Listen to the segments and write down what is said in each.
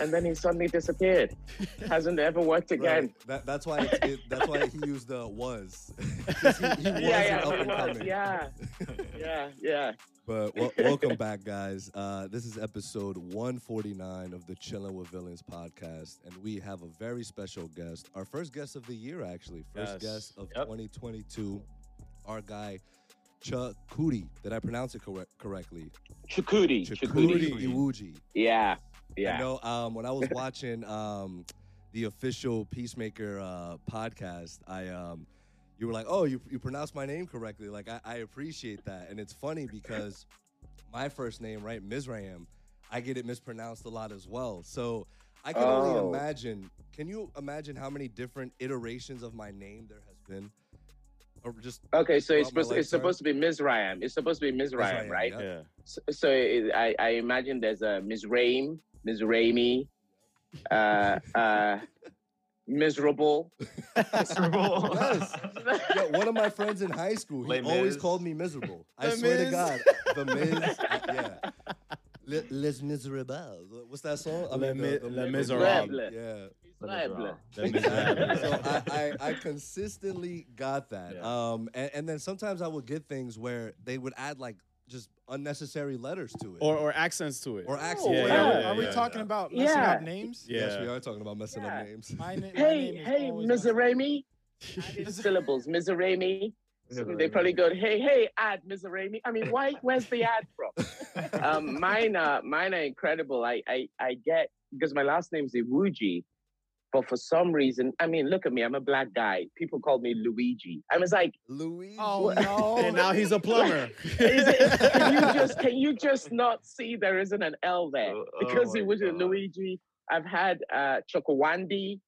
and then he suddenly disappeared. Hasn't ever worked again. Right. That, that's why it's, it, that's why he used the was. he, he was Yeah, yeah, up he and was. yeah, yeah, yeah. But wel- welcome back, guys. Uh, this is episode 149 of the Chilling with Villains podcast, and we have a very special guest. Our first guest of the year, actually, first Yes. guest of Yep. 2022. Our guy Chuck Cootie. Did I pronounce it correct correctly? Chukudi, Chakudi Chukudi. Iwuji. Yeah, I know. Um, when I was watching um, the official Peacemaker uh, podcast, I um, you were like, "Oh, you you pronounced my name correctly." Like, I, I appreciate that, and it's funny because my first name, right, Mizraim, I get it mispronounced a lot as well. So I can only Oh. imagine. Can you imagine how many different iterations of my name there has been? Or just Okay, so it's supposed, it's supposed to be Mizraim. It's supposed to be Mizraim, Mizraim, right? yeah. Yeah. So, so it, I, I imagine there's a Mizraim, Mizraimi, uh, uh, miserable. Miserable. Yes. Yeah, one of my friends in high school, he Les always Mis. called me miserable. I Les swear to God, the Miz, yeah. Le, Les Miserables. What's that song? I Les the- Mi- the- Les the- Miserables. Yeah. Miserable. So I, I, I consistently got that. Yeah. Um, and, and then sometimes I would get things where they would add like just unnecessary letters to it. or or accents to it. Or Oh, accents. Yeah, wait, yeah, are, we- yeah, are we yeah, talking yeah. about messing Yeah. up names? yeah. Yes, we are talking about messing Yeah. up names. My, na- my Hey, name is hey, always messed up. Mizraimi. Added syllables, Mizraimi. They probably go, hey, hey, add Mizraimi. I mean, why? Where's the ad from? um, mine, are, mine are incredible. I, I, I get because my last name name's Iwuji, but for some reason, I mean, look at me. I'm a black guy. People call me Luigi. I was like, Luigi. Oh no! and now he's a plumber. is it, can you just can you just not see there isn't an L there Oh, because oh it was a Luigi. I've had uh, Chokowandi.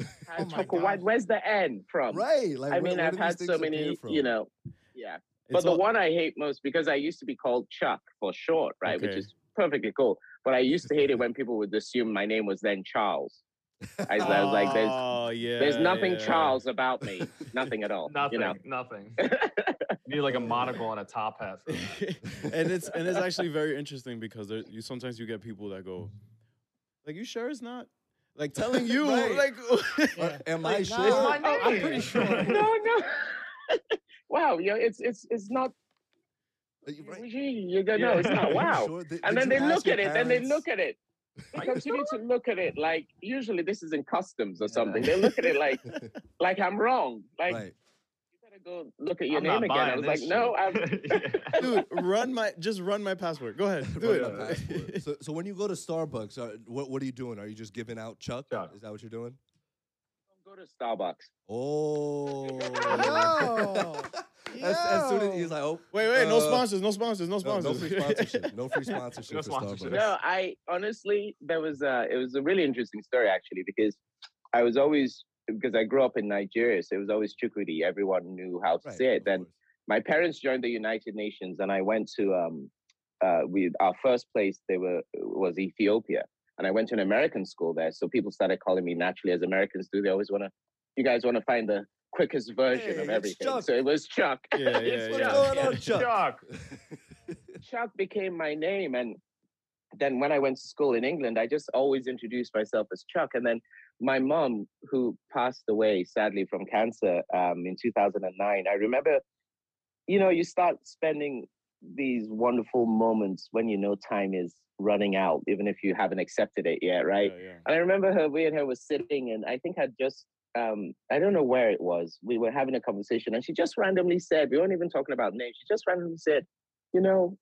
Oh my God. Where's the N from? Right. Like, I mean, where I've do had so many, you know, yeah. But It's the all- one I hate most because I used to be called Chuck for short, right? Which is perfectly cool. But I used to hate it when people would assume my name was then Charles. I, I was like, there's oh, yeah, there's nothing yeah. Charles about me, nothing at all. Nothing. You know. Nothing. Need like a monocle and a top hat. and it's and it's actually very interesting because there, you sometimes you get people that go, like, you sure it's not? Like telling you, Right. like, Or am I sure? nah, It's my oh, I'm pretty sure. no, no. wow, you know, it's it's it's not. You- right. You don't know. Yeah. It's not. Wow. sure? Did- And did then they look your at it. Then they look at it. Are They you continue to look at it like usually this is in customs or something. They look at it like like I'm wrong. Like right. you better go look at your I'm name again. I was like, this no. I'm. Dude, run my just run my passport. Go ahead, do Right, it. so, so when you go to Starbucks, are, what what are you doing? Are you just giving out Chuck? Chuck. Is that what you're doing? Don't go to Starbucks. Oh. Yo. as, as soon as Yo. he's like, oh, Wait, wait, no uh, sponsors, no sponsors, no no, sponsors. no free sponsorship. No free sponsorship No for sponsorship. Starbucks. No, I honestly, there was a, it was a really interesting story actually because I was always because I grew up in Nigeria, so it was always Chukwudi. Everyone knew how to Right, say it. Then course. my parents joined the United Nations, and I went to um, uh, we our first place they were was Ethiopia, and I went to an American school there. So people started calling me naturally as Americans do. They always want to, you guys want to find the quickest version Hey, of everything. So it was Chuck. Yeah, yeah, What's yeah. going yeah. on, Chuck? Chuck. Chuck became my name. And then when I went to school in England, I just always introduced myself as Chuck. And then my mom, who passed away sadly from cancer um, in 2009, I remember, you know, you start spending these wonderful moments when you know time is running out, even if you haven't accepted it yet, right? Yeah, yeah. And I remember her, we and her was sitting, and I think I'd just, um, I don't know where it was. We were having a conversation, and she just randomly said, we weren't even talking about names. She just randomly said, you know,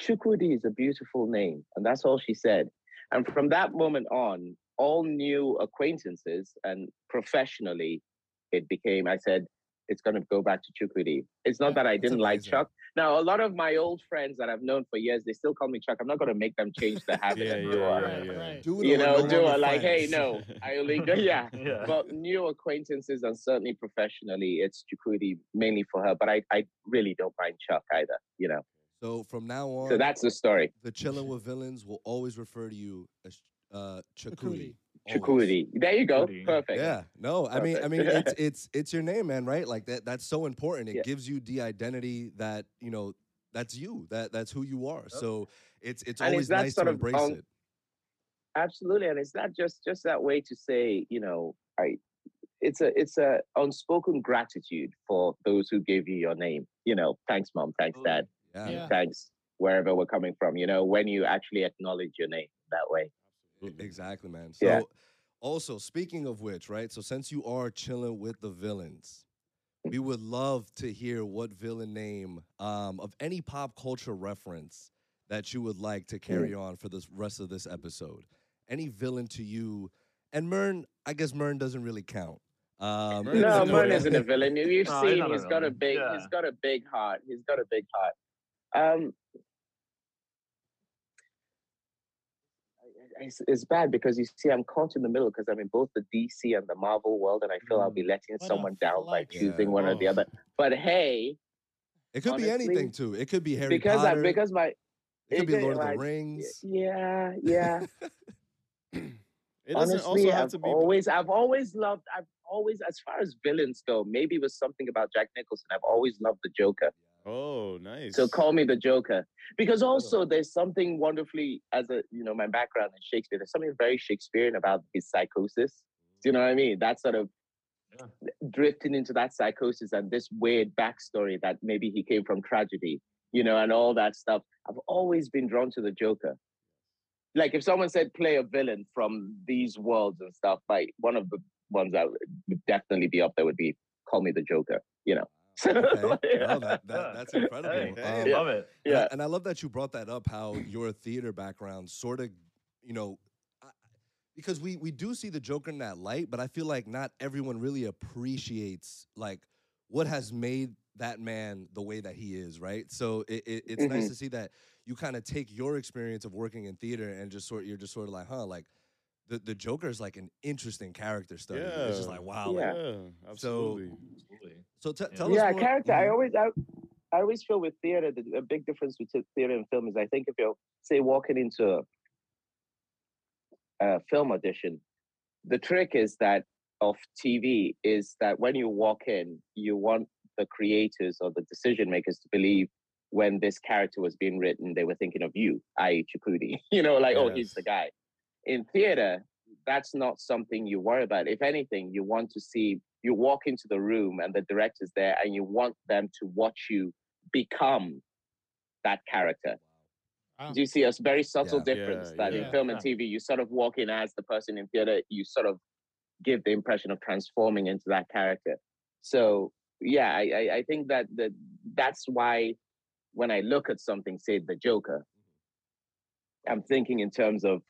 Chukwudi is a beautiful name. And that's all she said. And from that moment on, all new acquaintances and professionally, it became, I said, it's going to go back to Chukwudi. It's not Yeah, that I didn't like. Chuck. Now, a lot of my old friends that I've known for years, they still call me Chuck. I'm not going to make them change the habit Yeah, and yeah, yeah. Right, yeah. right. Do You know, do it like, hey, no, I only go, yeah. Yeah. But new acquaintances and certainly professionally, it's Chukwudi mainly for her. But I, I really don't mind Chuck either, you know. So from now on, So that's the story. the chilling with villains will always refer to you as uh, Chakudi. Chakudi. There you go. Chukwudi. Perfect. Yeah, no, I mean, I mean, it's it's it's your name, man, right? Like that. That's so important. It Yeah. gives you the identity that you know. That's you. That that's who you are. So it's it's And always it's nice sort to of, embrace um, it. Absolutely, and it's not just just that way to say, you know, I. It's a it's a unspoken gratitude for those who gave you your name. You know, thanks, mom. Thanks, dad. Yeah, Yeah. Thanks, wherever we're coming from. You know, when you actually acknowledge your name that way. Exactly, man. So Yeah. also speaking of which, right? So since you are chilling with the villains, we would love to hear what villain name um, of any pop culture reference that you would like to carry on for the rest of this episode. Any villain to you, and Murn, I guess Murn doesn't really count. Um, Murn No, isn't a Murn villain. isn't a villain. You- You've No, seen he's got a big Yeah. he's got a big heart. He's got a big heart. Um I- I- it's, it's bad because you see I'm caught in the middle because I'm in both the DC and the Marvel world and I feel I'll be letting What someone down by flex. choosing Yeah. one or the Oh. other. But hey, It could be anything too. It could be Harry because I, Potter. because my it could be it- Lord of the Rings. yeah, yeah. It doesn't Honestly, also have I've to be. always, I've always loved, I've always, as far as villains go, maybe it was something about Jack Nicholson. I've always loved the Joker. Oh, nice. So call me the Joker. Because also there's something wonderfully, as a, you know, my background in Shakespeare, there's something very Shakespearean about his psychosis. Do you know what I mm. mean? That sort of Yeah. drifting into that psychosis and this weird backstory that maybe he came from tragedy, you know, and all that stuff. I've always been drawn to the Joker. Like if someone said play a villain from these worlds and stuff, like one of the ones that would definitely be up there would be Call Me the Joker, you know. Okay. Yeah. No, that, that, that's incredible. Hey, Hey, Um, love it. And I- Yeah. And I, love that you brought that up, how your theater background sort of, you know, because we we do see the Joker in that light, but I feel like not everyone really appreciates like what has made that man the way that he is, right? So it, it, it's nice Mhm. to see that you kind of take your experience of working in theater and just sort you're just sort of like, huh, like the the Joker is like an interesting character study. It's just like wow. Yeah, Like, absolutely. Absolutely. so t- Yeah. tell us yeah, more- character. I Mhm. always, I, I always feel with theater, the, a big difference between theater and film is I think if you're, say, walking into a, a film audition, the trick is that of TV is that when you walk in, you want the creators or the decision makers to believe when this character was being written, they were thinking of you, i.e., Chakudi. You know, like, oh, he's the guy. In theater, that's not something you worry about. If anything, you want to see, you walk into the room and the director's there and you want them to watch you become that character. Wow. Do you see a very subtle Yeah. difference Yeah, that yeah. in film and TV, you sort of walk in as the person in theater, you sort of give the impression of transforming into that character. So yeah, I, I, I think that that that's why when I look at something, say the Joker, mm-hmm. I'm thinking in terms of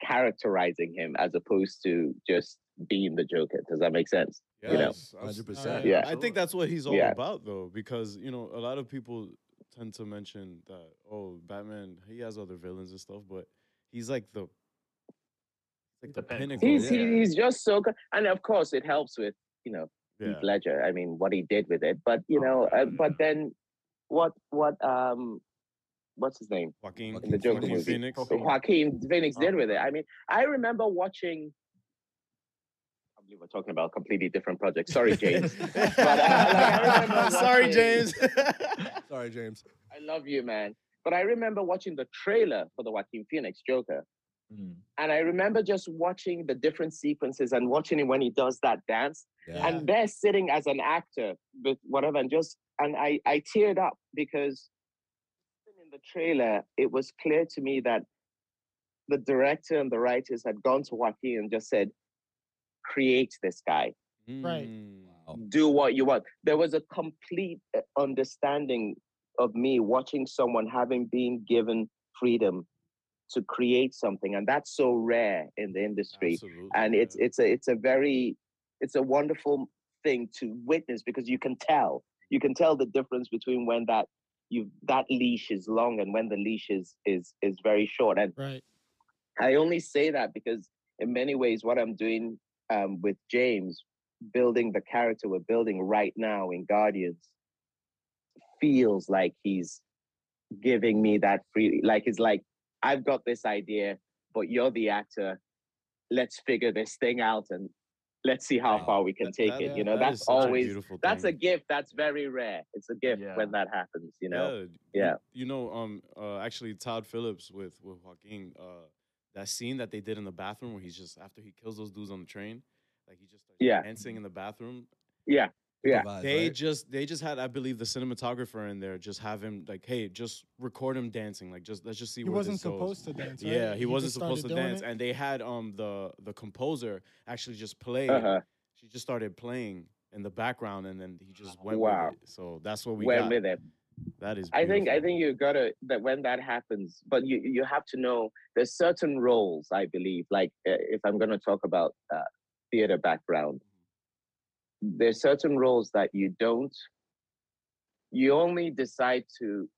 characterizing him as opposed to just being the Joker. Does that make sense? Yes, You know. 100%. Yeah. I think that's what he's all Yeah. about, though, because you know a lot of people tend to mention that oh, Batman he has other villains and stuff, but he's like the like the The pinnacle. pinnacle. He's yeah. he, he's just so good, and of course it helps with you know yeah. Heath Ledger. I mean, what he did with it. But you Oh, know, uh, but then what? What? Um, what's his name? Joaquin, In the Joker Joaquin movie. Phoenix. Joaquin. Joaquin Phoenix Oh, did with it. I mean, I remember watching. I believe we're talking about completely different projects. Sorry, James. But, uh, like, Sorry, James. Sorry, James. I love you, man. But I remember watching the trailer for the Joaquin Phoenix Joker, Mm. and I remember just watching the different sequences and watching him when he does that dance. Yeah. and they're sitting as an actor with whatever and just and i i teared up because even in the trailer it was clear to me that the director and the writers had gone to joaquin and just said create this guy Right. Mm. do what you want there was a complete uh, understanding of me watching someone having been given freedom to create something and that's so rare in the industry Absolutely, and it's yeah. it's a it's a very it's a wonderful thing to witness because you can tell. You can tell the difference between when that you that leash is long and when the leash is is is very short. And Right. I only say that because in many ways, what I'm doing um, with James, building the character we're building right now in Guardians, feels like he's giving me that free. Like it's like I've got this idea, but you're the actor. Let's figure this thing out and let's see how Wow. far we can That- take that- it. You know, that that's such a always that's a gift. That's very rare. It's a gift Yeah. when that happens. You know. Yeah. you- You know, um, uh, actually, Todd Phillips with with Joaquin, uh, that scene that they did in the bathroom where he's just after he kills those dudes on the train, like he just starts Yeah. dancing in the bathroom. Yeah. Yeah. Improvise, They right? just they just had I believe the cinematographer in there just have him like hey just record him dancing like just let's just see what He where wasn't this goes. supposed to dance. Right? Yeah, he, wasn't supposed to dance, it. and they had um the the composer actually just play. Uh-huh. She just started playing in the background, and then he just went Wow. with it. So that's what we Went got. with it. That is. I think I think you gotta that when that happens, but you you have to know there's certain roles I believe. Like uh, if I'm gonna talk about uh, theater background, there's certain roles that you don't. You only decide to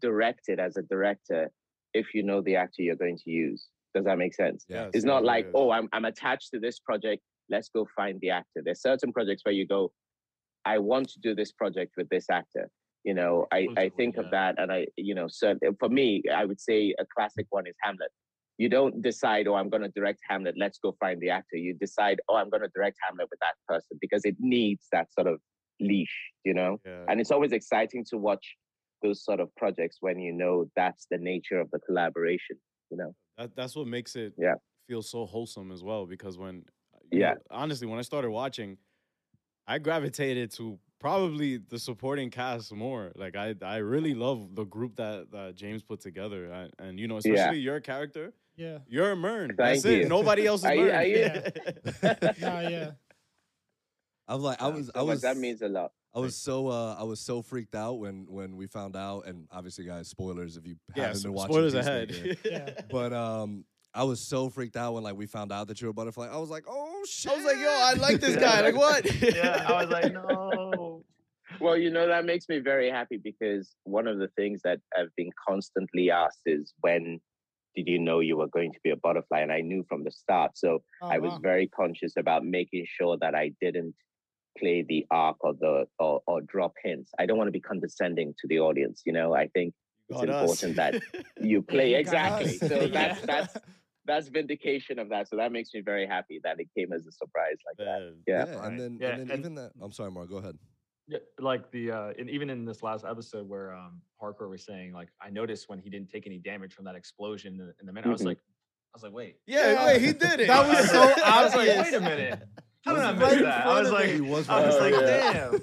direct it as a director if you know the actor you're going to use. Does that make sense? Yeah. It's not like, oh, I'm I'm attached to this project. Let's go find the actor. There's certain projects where you go, I want to do this project with this actor. You know, I, I think of that and I, you know, so for me, I would say a classic one is Hamlet. You don't decide, oh, I'm going to direct Hamlet. Let's go find the actor. You decide, oh, I'm going to direct Hamlet with that person because it needs that sort of leash, you know? Yeah. And it's always exciting to watch those sort of projects when you know that's the nature of the collaboration, you know? That, that's what makes it Yeah. feel so wholesome as well. Because when, Yeah. know, honestly, when I started watching, I gravitated to probably the supporting cast more. Like I, I really love the group that, that James put together, and, and you know, Yeah. especially your character. Yeah. You're a Murn. Thank That's it. Nobody else is Are you- Murn. are you- Nah, yeah. I was like, I was, So I was. that means a lot. I was so uh, I was so freaked out when when we found out, and obviously, guys, spoilers if you yeah. haven't so been watching. spoilers Peacemaker. ahead. Yeah. But um, I was so freaked out when like we found out that you were a butterfly. I was like, oh shit! I was like, yo, I like this guy. Like what? Yeah, I was like, no. Well, you know, that makes me very happy because one of the things that I've been constantly asked is when did you know you were going to be a butterfly? And I knew from the start. So Oh, I was very conscious about making sure that I didn't play the arc or the or, or drop hints. I don't want to be condescending to the audience, you know. I think it's us. important that you play you exactly. us. So Yeah. that's that's that's vindication of that. So that makes me very happy that it came as a surprise like that. Man. Yeah. Yeah, and then Yeah, and then and- even that. I'm sorry, Mark. Go ahead. Yeah, like the uh and even in this last episode where um Harcourt was saying like I noticed when he didn't take any damage from that explosion in the, in the minute I was Mhm. like I was like wait Yeah, Yeah. wait, he did it. That was so I was like wait a minute how did was I right miss in that I front was of like me. He was I was right like in front damn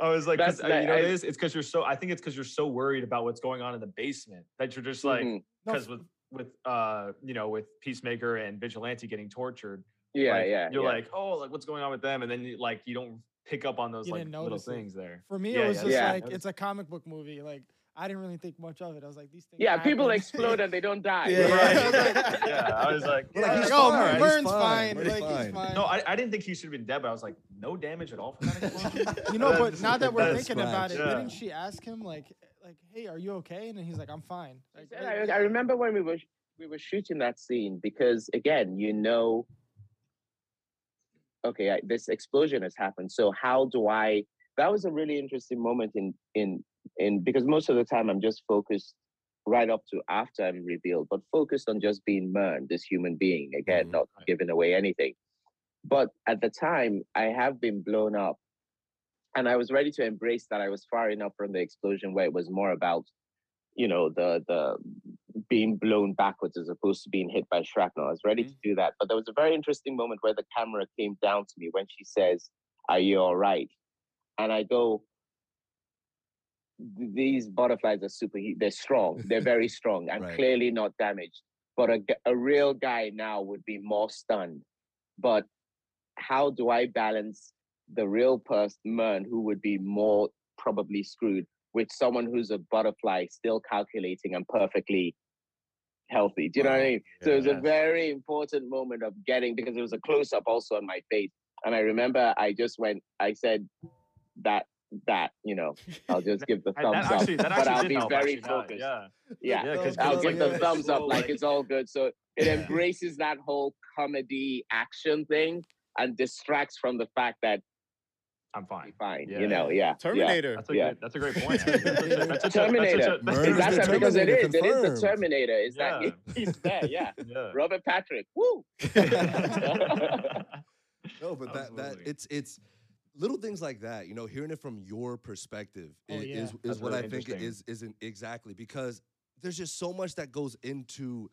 I was like 'cause, That's uh, that- you know I- it is it's because you're so I think it's because you're so worried about what's going on in the basement that you're just like Mhm. No, because with with uh you know with Peacemaker and Vigilante getting tortured Yeah, like, yeah. you're yeah. like oh like what's going on with them and then you, like you don't pick up on those You like little notice it. things there For me, Yeah, it was yeah, just yeah. like it's a comic book movie. Like I didn't really think much of it. I was like, these things. Yeah, people happen. explode and they don't die. Yeah, Right. yeah. yeah I was like We're like, Like, he's oh, fine, he's fine, fine. Murn's Like he's fine. fine. No, I, I didn't think he should have been dead, but I was like, no damage at all from that explosion. You know, but now that we're that's- thinking about it, Yeah. didn't she ask him like, like, hey, are you okay? And then he's like, I'm fine. Like, said, like, I, I remember when we were we were shooting that scene because again, you know, okay, I, this explosion has happened. So how do I? That was a really interesting moment in in in because most of the time I'm just focused right up to after I'm revealed, but focused on just being Murn, this human being again, Mhm. not giving away anything. But at the time, I have been blown up, and I was ready to embrace that I was far enough from the explosion where it was more about you know the the being blown backwards as opposed to being hit by shrapnel. I was ready mm-hmm. to do that, but there was a very interesting moment where the camera came down to me when she says, "Are you all right?" And I go, "These butterflies are super. They're strong. They're very strong. I'm Right. clearly not damaged. But a, a real guy now would be more stunned. But how do I balance the real person, who would be more probably screwed with someone who's a butterfly, still calculating and perfectly healthy? Do you know what I mean? So it was a very important moment of getting because it was a close up also on my face And I remember I just went, I said that that you know I'll just give the thumbs actually, up, but I'll be help, very focused. Yeah, Yeah, yeah, because I'll give up, the yeah. thumbs up like Like- it's all good. So it Yeah. embraces that whole comedy action thing and distracts from the fact that I'm fine. fine, Yeah. you know, yeah. yeah. Terminator. That's a Yeah. good. That's a great point. That's such a- that's a- that's a- Terminator. that's Murder's such a- Exactly, the because it Terminator, is. It is the. Terminator. Is Yeah. that he's there? Yeah. Yeah. Robert Patrick. Woo. No, but that that it's it's little things like that. You know, hearing it from your perspective Oh, i- yeah. is is, what really I think interesting. is isn't exactly because there's just so much that goes into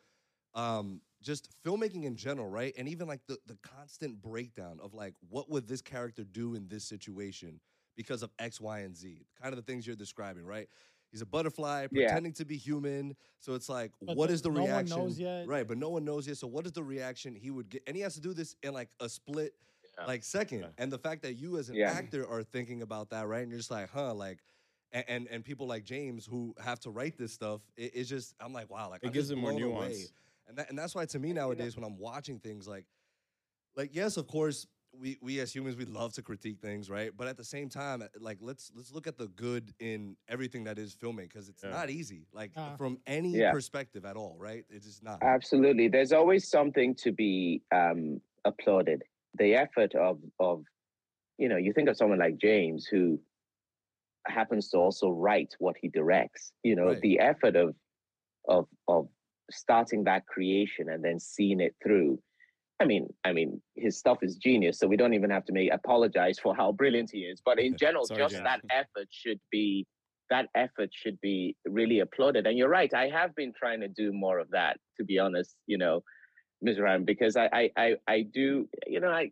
um just filmmaking in general, right? And even like the the constant breakdown of like what would this character do in this situation because of X, Y, and Z. Kind of the things you're describing, right? He's a butterfly Yeah. pretending to be human. So it's like, But what the- is the no one reaction? knows yet. Right, but no one knows yet. So what is the reaction he would get? And he has to do this in like a split Yeah. like second. Yeah. And the fact that you as an Yeah. actor are thinking about that, right? And you're just like, huh, like and, and and people like James who have to write this stuff, it, it's just I'm like, wow, like It I'm gives just it more nuance. away. Nuance. And that, and that's why to me nowadays when I'm watching things like like yes, of course, we we as humans we love to critique things, right? But at the same time, like let's let's look at the good in everything that is filming because it's Yeah. not easy, like Uh. from any Yeah. perspective at all, right? It's just not. Absolutely. There's always something to be um, applauded. The effort of of you know, you think of someone like James who happens to also write what he directs. You know, Right. the effort of of of starting that creation and then seeing it through. I mean, I mean, his stuff is genius, so we don't even have to make apologize for how brilliant he is. But in general, Sorry, just James. that effort should be that effort should be really applauded. And you're right, I have been trying to do more of that, to be honest, you know, Mizraim, because I I I, I do, you know, I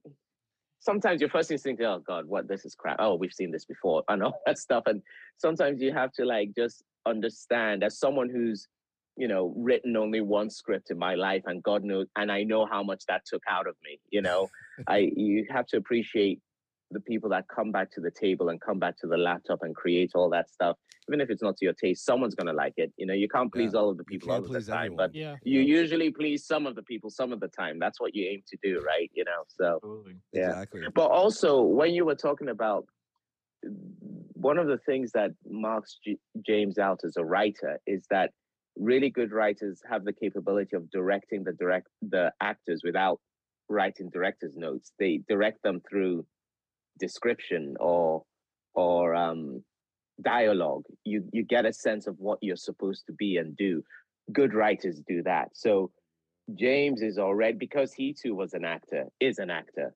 sometimes your first instinct, oh God, what this is crap. Oh, we've seen this before, and all that stuff. And sometimes you have to like just understand as someone who's you know written only one script in my life and god knows and i know how much that took out of me you know i you have to appreciate the people that come back to the table and come back to the laptop and create all that stuff even if it's not to your taste someone's going to like it you know you can't please all of the people all of the time everyone. but Yeah. you usually please some of the people some of the time that's what you aim to do right you know so Absolutely. yeah. Exactly. but also when you were talking about one of the things that marks J- James out as a writer is that really good writers have the capability of directing the direct the actors without writing director's notes. They direct them through description or or um, dialogue. You you get a sense of what you're supposed to be and do. Good writers do that. So James is already because he too was an actor, is an actor.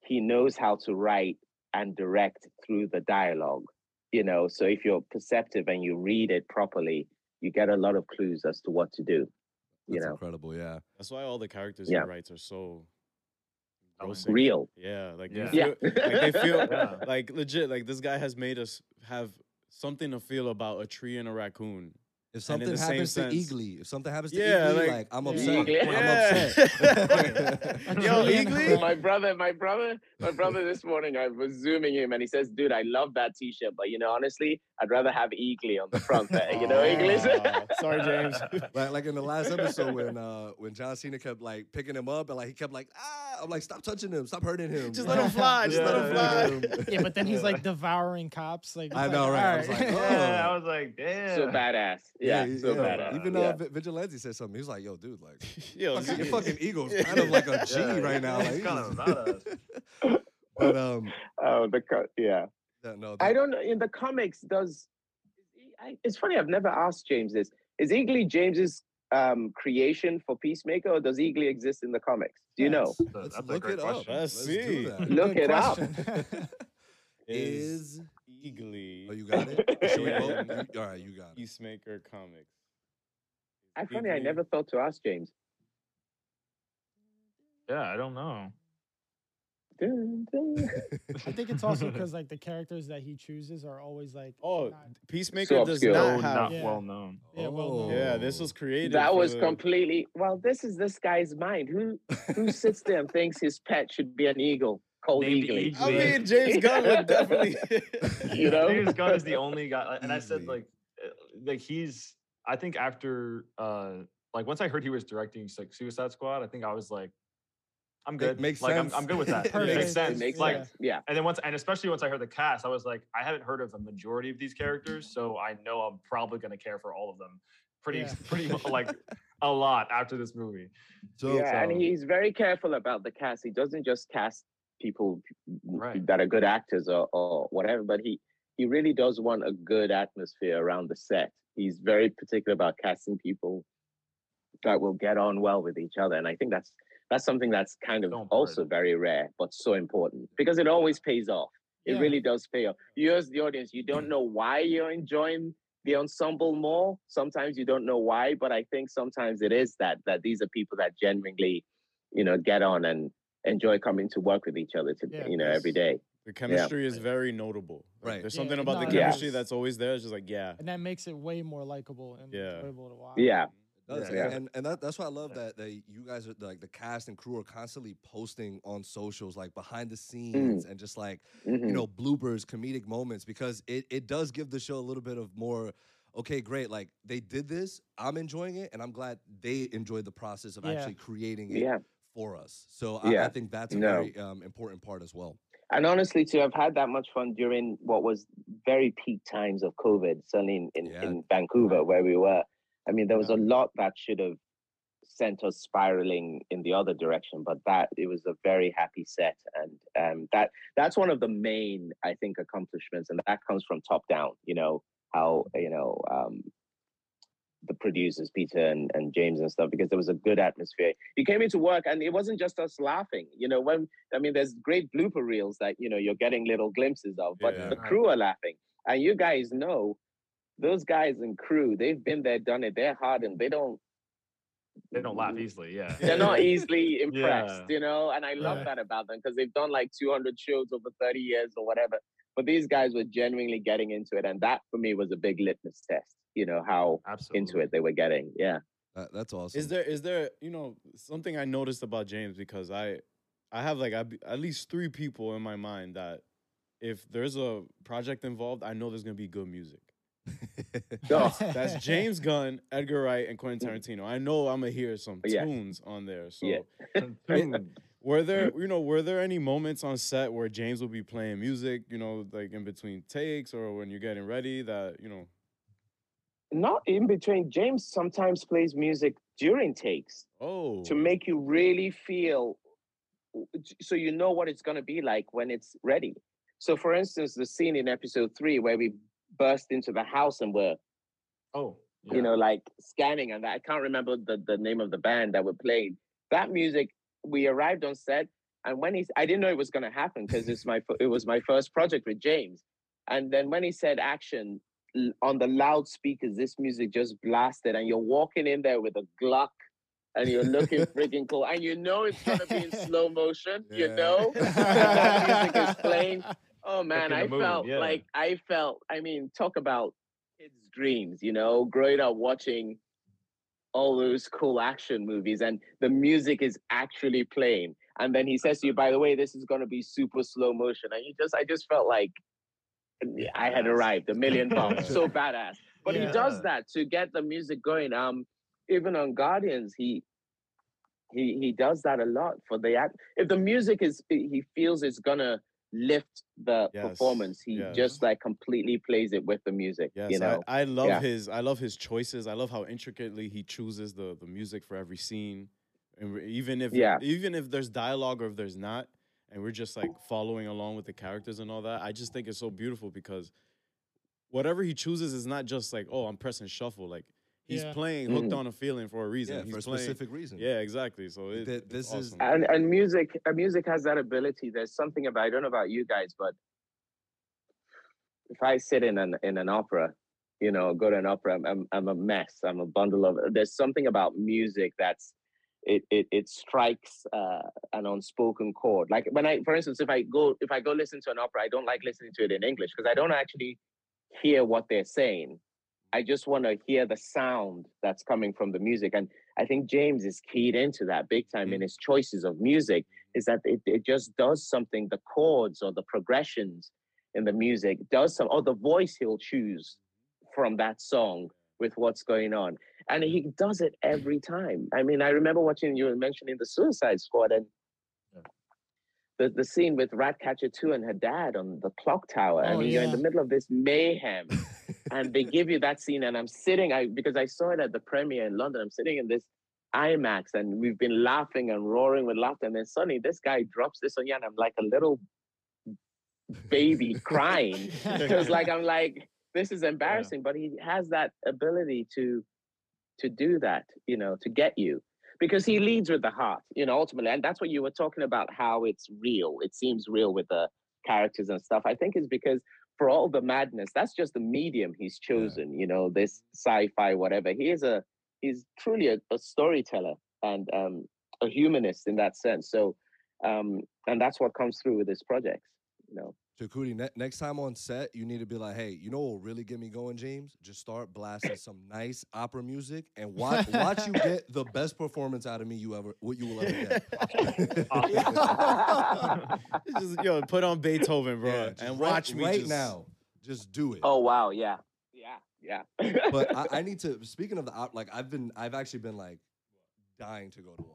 He knows how to write and direct through the dialogue. You know, so if you're perceptive and you read it properly, you get a lot of clues as to what to do. You That's know, incredible, yeah. That's why all the characters Yeah. he writes are so engrossing. real. Yeah, like Yeah. Yeah. feel, like they feel Yeah. like legit. Like this guy has made us have something to feel about a tree and a raccoon. If something happens to sense- Eagly, if something happens to Yeah, Eagly, like- like, I'm upset. Eagly. I'm upset. Yo, tree Eagly? my brother, my brother, my brother this morning, I was zooming him and he says, dude, I love that t-shirt, but you know, honestly, I'd rather have Eagly on the front there. You know, Eagly's Aw, sorry, James. like, like in the last episode when uh when John Cena kept like picking him up and like he kept like ah I'm like stop touching him stop hurting him Just let him fly. Just let him Yeah, fly. Yeah, but then he's like devouring cops. Like I know, like, right? I was alright. like, Yeah, Oh. I was like, damn. so badass. Yeah, he- so yeah. badass. Even yeah. uh, Vi- Vigilante said something. He was like, "Yo, dude, like Yo, fucking- your see- fucking ego's kind of like a G Yeah, right now." he's Like, kind he's- of about us. but um, oh, the co- yeah. yeah, no, I don't know. In the comics, does I, it's funny. I've never asked James this. Is Eagly James's um, creation for Peacemaker, or does Eagly exist in the comics? Do you know? Let's That's a look great it up. question. Let's see. Look Good it up. Is Eagly. oh you got it? Should we Yeah. vote? You- all right, you got it. Peacemaker comics. I funny. I never thought to ask James. Yeah, I don't know. Dun, dun. I think it's also because like the characters that he chooses are always like Oh, not- Peacemaker So does obscure. Not oh, have. not Yeah. well known. Yeah, well Oh. known. Yeah, this was created. that was the- completely. Well, this is this guy's mind. Who who sits there and thinks his pet should be an eagle called Named Eagly? I mean, James Gunn would definitely. You know? James Gunn is the only guy, and I said like, uh, like he's. I think after, uh like once I heard he was directing like Suicide Squad, I think I was like, I'm good. makes like sense. I'm, I'm good with that. it Perfect. makes sense. It makes like, sense. Yeah. and then once, and especially once I heard the cast, I was like, I haven't heard of a majority of these characters, so I know I'm probably gonna care for all of them, pretty, Yeah. pretty mu- like a lot after this movie. So yeah, and he's very careful about the cast. He doesn't just cast people Right. that are good actors or, or whatever, but he he really does want a good atmosphere around the set. He's very particular about casting people that will get on well with each other, and I think that's that's something that's kind of So also important. very rare, but so important because it always pays off. It Yeah. really does pay off. You as the audience, you don't know why you're enjoying the ensemble more. Sometimes you don't know why, but I think sometimes it is that that these are people that genuinely, you know, get on and enjoy coming to work with each other to Yeah. you know every day. The chemistry is very notable. Like, Right. There's Yeah, something no, about the chemistry is. that's always there. It's just like, yeah. and that makes it way more likable and Yeah. enjoyable to watch. Yeah. does. Yeah. And and that, that's why I love that that you guys are like the cast and crew are constantly posting on socials like behind the scenes and just like Mhm. you know bloopers, comedic moments because it it does give the show a little bit of more. Okay, great. Like they did this, I'm enjoying it, and I'm glad they enjoyed the process of Yeah. actually creating it yeah. For us. So I, I think that's a No. very um, important part as well. And honestly, to have had that much fun during what was very peak times of COVID, certainly in, in, Yeah. in Vancouver where we were, I mean, there was a lot that should have sent us spiraling in the other direction, but that it was a very happy set, and um, that that's one of the main, I think, accomplishments, and that comes from top down. You know how you know um, the producers, Peter and, and James and stuff, because there was a good atmosphere. You came into work, and it wasn't just us laughing. You know, when I mean, there's great blooper reels that you know you're getting little glimpses of, but Yeah. the crew are laughing, and you guys know those guys and crew. They've been there, done it. They're hard, and they don't. They don't laugh easily. Yeah. They're not easily impressed, Yeah. you know, and I love Right. that about them because they've done like 200 shows over 30 years or whatever. But these guys were genuinely getting into it, and that for me was a big litmus test. You know how Absolutely. into it they were getting. Yeah. That, that's awesome. Is there is there you know something I noticed about James because I I have like I, at least three people in my mind that if there's a project involved, I know there's gonna be good music. Oh, That's James Gunn, Edgar Wright, and Quentin mm. Tarantino. I know I'm gonna hear some Yeah. tunes on there. So Yeah. Were there mm-hmm. you know were there any moments on set where James will be playing music, you know, like in between takes or when you're getting ready that you know? not in between. James sometimes plays music during takes Oh, to make you really feel so you know what it's going to be like when it's ready. So, for instance, the scene in episode three where we burst into the house and we're oh, you know, like scanning and that. I can't remember the, the name of the band that were playing. That music, we arrived on set, and when he's, I didn't know it was going to happen because it's my it was my first project with James. And then when he said action on the loudspeakers, this music just blasted, and you're walking in there with a Glock, and you're looking freaking cool, and you know it's going to be in slow motion, you know, that music is playing. Oh man, I the mood, felt yeah. like I felt. I mean, talk about kids' dreams. You know, growing up watching all those cool action movies, and the music is actually playing. And then he says to you, "By the way, this is going to be super slow motion," and you just, I just felt like I had arrived a million pounds. so badass. But he does that to get the music going. Um, even on Guardians, he he he does that a lot for the act. If the music is, he feels it's gonna lift the Yes, performance. He yes. just like completely plays it with the music. Yes, you know. I, I love Yeah. his I love his choices. I love how intricately he chooses the the music for every scene, and even if Yeah. even if there's dialogue or if there's not, and we're just like following along with the characters and all that. I just think it's so beautiful because whatever he chooses is not just like oh I'm pressing shuffle. Like he's Yeah. playing hooked Mhm. on a feeling for a reason. yeah, he's for a playing, specific reason. Yeah, exactly. So it, Th- it's this is- awesome. and and music uh, music has that ability there's something about i don't know about you guys but if i sit in an in an opera you know go to an opera i'm, I'm, I'm a mess i'm a bundle of there's something about music that's it it, it strikes uh, an unspoken chord like when i for instance if i go if i go listen to an opera i don't like listening to it in english because i don't actually hear what they're saying i just want to hear the sound that's coming from the music and I think James is keyed into that big time in mm. his choices of music, is that it, it just does something, the chords or the progressions in the music does some, or the voice he'll choose from that song with what's going on. And he mm. does it every time. I mean, I remember watching you mentioning the Suicide Squad, and the, the scene with Ratcatcher 2 and her dad on the clock tower. I Oh, mean, you're in the middle of this mayhem, and they give you that scene, and I'm sitting, I because I saw it at the premiere in London. I'm sitting in this IMAX, and we've been laughing and roaring with laughter, and then suddenly this guy drops this on you, and I'm like a little baby crying because, like, I'm like, this is embarrassing, but he has that ability to to do that, you know, to get you because he leads with the heart, you know, ultimately. And that's what you were talking about, how it's real. It seems real with the characters and stuff. I think is because for all the madness, that's just the medium he's chosen, you know, this sci-fi, whatever. He is a he's truly a, a storyteller and um a humanist in that sense. So um and that's what comes through with his projects. you know. Chakudi, ne- next time on set, you need to be like, hey, you know what will really get me going, James? Just start blasting some nice opera music and watch watch you get the best performance out of me you ever what you will ever get. just yo, put on Beethoven, bro, Yeah, just and right- watch me right just- now. Just do it. oh wow, yeah. Yeah, yeah. but I, I need to. Speaking of the op, like I've been, I've actually been like dying to go to one.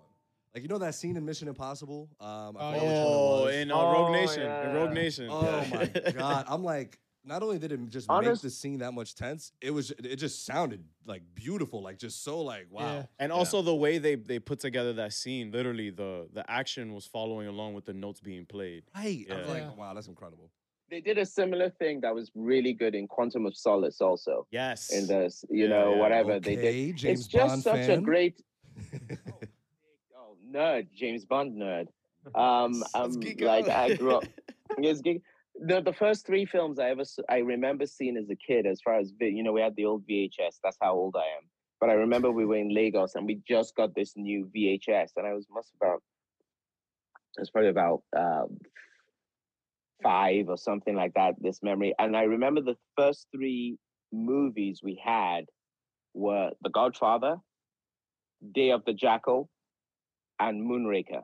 Like you know that scene in Mission Impossible. Um, I Oh, forgot which one it Oh, was. in uh, Rogue Oh, Nation, in Rogue. Nation. Oh my god! I'm like, not only did it just Honest- make the scene that much tense, it was it just sounded like beautiful, like just so like wow. Yeah. And Yeah. also the way they they put together that scene, literally the the action was following along with the notes being played. Right. I was Yeah. like, Yeah. wow, that's incredible. they did a similar thing that was really good in Quantum of Solace also. Yes. In this, you Yeah, know, yeah. whatever they did. Okay, James it's just Bond such fan. a great oh nerd, James Bond nerd. Um, um like out. I grew up. Yes, geek- the the first three films I ever I remember seeing as a kid, as far as you know, we had the old VHS. That's how old I am. But I remember we were in Lagos and we just got this new VHS, and I was must about it was probably about um, five or something like that. This memory, and I remember the first three movies we had were The Godfather, Day of the Jackal, and Moonraker.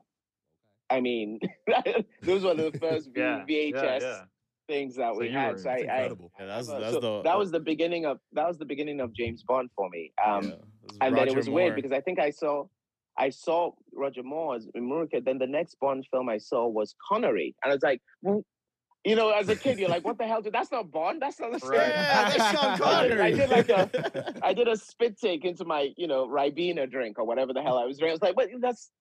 I mean, those were the first V- Yeah, yeah, VHS yeah. things that So we had. were- So I, That's I incredible. Yeah, that's uh, that's so the that was the beginning of that was the beginning of James Bond for me. Um, yeah, that's and then it Roger was weird because I think I saw I saw Roger Moore's Moonraker. Then the next Bond film I saw was Connery, and I was like, well, you know, as a kid, you're like, what the hell? Dude? That's not Bond. That's not the same. Right. yeah, that's Sean I did- I did like a- I did a spit take into my, you know, Ribena drink or whatever the hell I was drinking. I was like, what? That's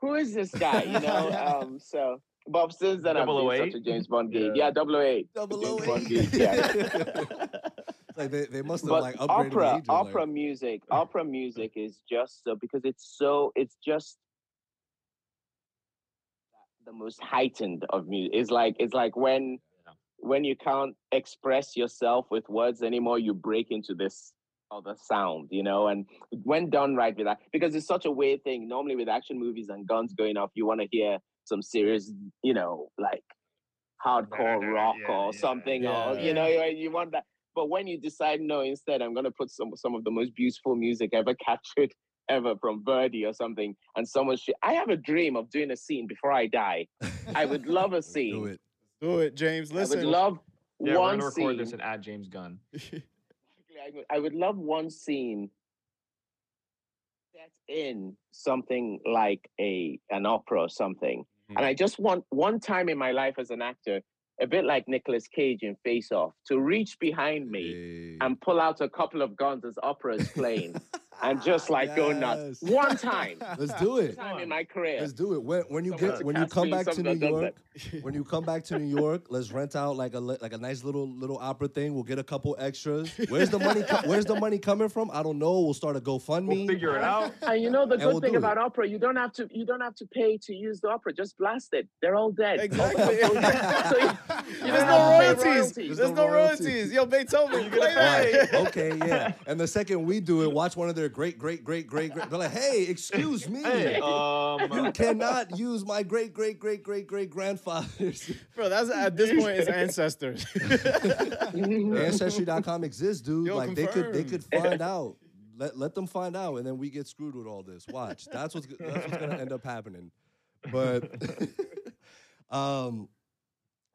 who is this guy? You know. um, so, but since then, I've been 008? such a James Bond geek. Yeah. Yeah, double eight. Double Bond eight. Yeah. Like they, they must have but like upgraded opera, the age of, opera like, music, opera music is just so because it's so it's just the most heightened of music. It's like it's like when Yeah. when you can't express yourself with words anymore, you break into this other sound, you know. And when done right with that, because it's such a weird thing. Normally with action movies and guns going off, you want to hear some serious, you know, like hardcore rock Yeah, or yeah, something, or yeah. you know, you, you want that. But when you decide no, instead I'm gonna put some some of the most beautiful music ever captured ever from Verdi or something, and someone should. I have a dream of doing a scene before I die. I would love a scene. Do it. Do it, James. I would Listen. love Yeah, we're one gonna record scene. this and add James Gunn. I would, I would love one scene set in something like a an opera or something. And mm-hmm. I just want one time in my life as an actor, a bit like Nicolas Cage in Face Off, to reach behind me Hey. and pull out a couple of guns as opera is playing and ah, just like go nuts. One time. Let's do it. One time in my career. Let's do it. When, when you Someone get when you come back to New York, when you come back to New York, let's rent out like a like a nice little little opera thing. We'll get a couple extras. Where's the money? Co- where's the money coming from? I don't know. We'll start a GoFundMe. We'll figure it out. And you know the good we'll thing do it. about opera, you don't have to you don't have to pay to use the opera. Just blast it. They're all dead. Exactly. So you- There's don't no have to pay royalties. royalties. There's no no royalties. royalties. Yo, Beethoven, You play that. pay. okay, yeah. And the second we do it, watch one of their great, great, great, great, great. They're like, hey, excuse me. Hey, you um, cannot use my great, great, great, great, great grandfather's. Bro, that's at this point it's ancestors. Ancestry.com exists, dude. Yo, like they could, they could find out. Let let them find out, and then we get screwed with all this. Watch. That's what's that's what's gonna end up happening. But um,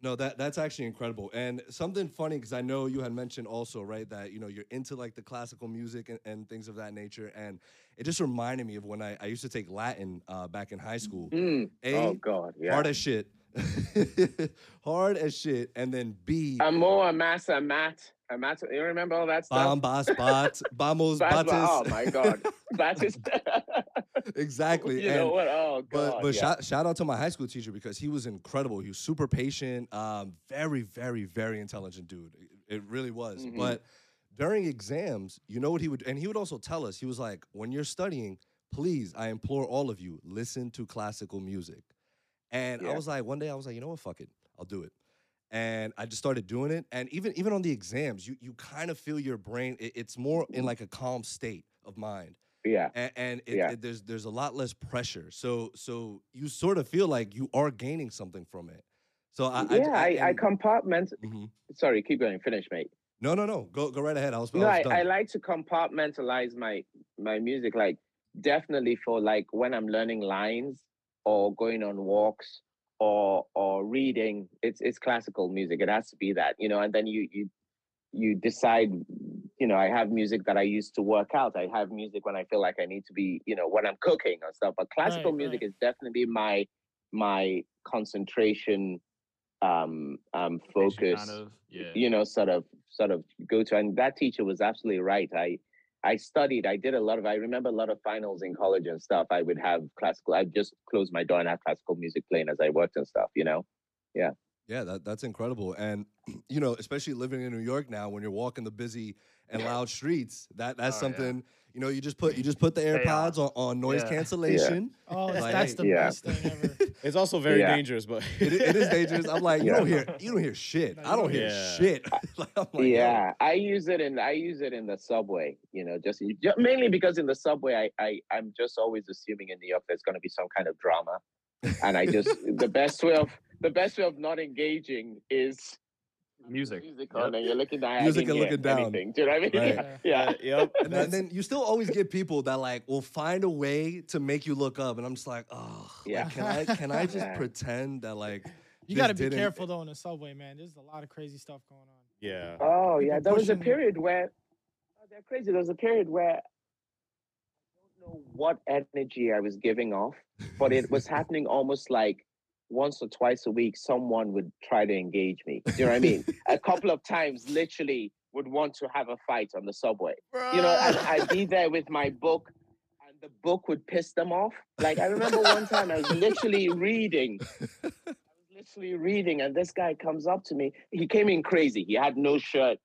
no, that that's actually incredible. And something funny because I know you had mentioned also, right, that you know you're into like the classical music and, and things of that nature, and it just reminded me of when I, I used to take Latin uh, back in high school. Mm. A, Oh God, yeah. hard as shit. hard as shit, and then B, Amor, Massa, You remember all that stuff? Bam, Bas, Bat, Vamos, Bas- oh my god, Batis. exactly. you and, know what? Oh god. But but yeah. shout, shout out to my high school teacher because he was incredible. He was super patient, um, very very very intelligent dude. It, it really was. Mhm. But during exams, you know what he would, and he would also tell us. He was like, when you're studying, please, I implore all of you, listen to classical music. And I was like, one day I was like, you know what, fuck it, I'll do it. And I just started doing it. And even even on the exams, you you kind of feel your brain. It, it's more in like a calm state of mind yeah. and, and it, Yeah. it- there's there's a lot less pressure. So so you sort of feel like you are gaining something from it. So I yeah, I, I, and- compartment. Mhm. Sorry, keep going. Finish, mate. no no no go go right ahead. I was, No, I I, was done. I like to compartmentalize my my music. Like definitely for like when I'm learning lines or going on walks or or reading. It's it's classical music. It has to be that, you know. And then you you you decide. You know, I have music that I use to work out. I have music when I feel like I need to be, you know, when I'm cooking or stuff. But classical Right, music right. is definitely my my concentration um um focus of, yeah. you know sort of sort of go to and that teacher was absolutely right i i studied i did a lot of i remember a lot of finals in college and stuff i would have classical i'd just close my door and have classical music playing as i worked and stuff you know yeah, Yeah, that that's incredible. And you know, especially living in New York now, when you're walking the busy and loud streets, that that's Oh, yeah. Something. You know, you just put you just put the AirPods on, on noise Yeah. cancellation. Oh, Like, that's the yeah. best thing ever. It's also very Yeah. dangerous, but It, it is dangerous. I'm like, you Yeah. don't hear you don't hear shit. No, I don't don't hear hear- shit. like, like, yo, yeah i use it in i use it in the subway you know just ju- mainly because in the subway i, I i'm just always assuming in new york there's going to be some kind of drama and i just the best way of the best way of not engaging is Music. music Yep. on and you're looking down Music and looking down. anything. do you know what i mean Right. yeah, Uh, yep. And then, then you still always get people that like will find a way to make you look up, and I'm just like, oh, Yeah. can I can I just Yeah. pretend that like You got to be careful though in the subway, man. There's a lot of crazy stuff going on. yeah. Oh yeah, there was a pushing- period where oh, they're crazy. There was a period where I don't know what energy I was giving off, but it was happening almost like once or twice a week. Someone would try to engage me. Do you know what I mean? a couple of times, literally, would want to have a fight on the subway. You know, and I'd be there with my book. And the book would piss them off. Like I remember one time I was literally reading. I was literally reading, and this guy comes up to me. He came in crazy. He had no shirt,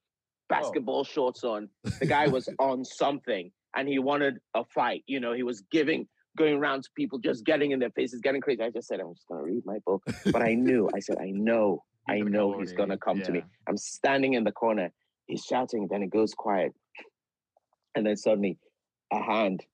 basketball oh. shorts on. The guy was on something, and he wanted a fight. You know, he was giving, going around to people, just getting in their faces, getting crazy. I just said, I'm just gonna read my book. But I knew. I said, I know. I know he's gonna you. come to me. I'm standing in the corner. He's shouting. Then it goes quiet, and then suddenly, a hand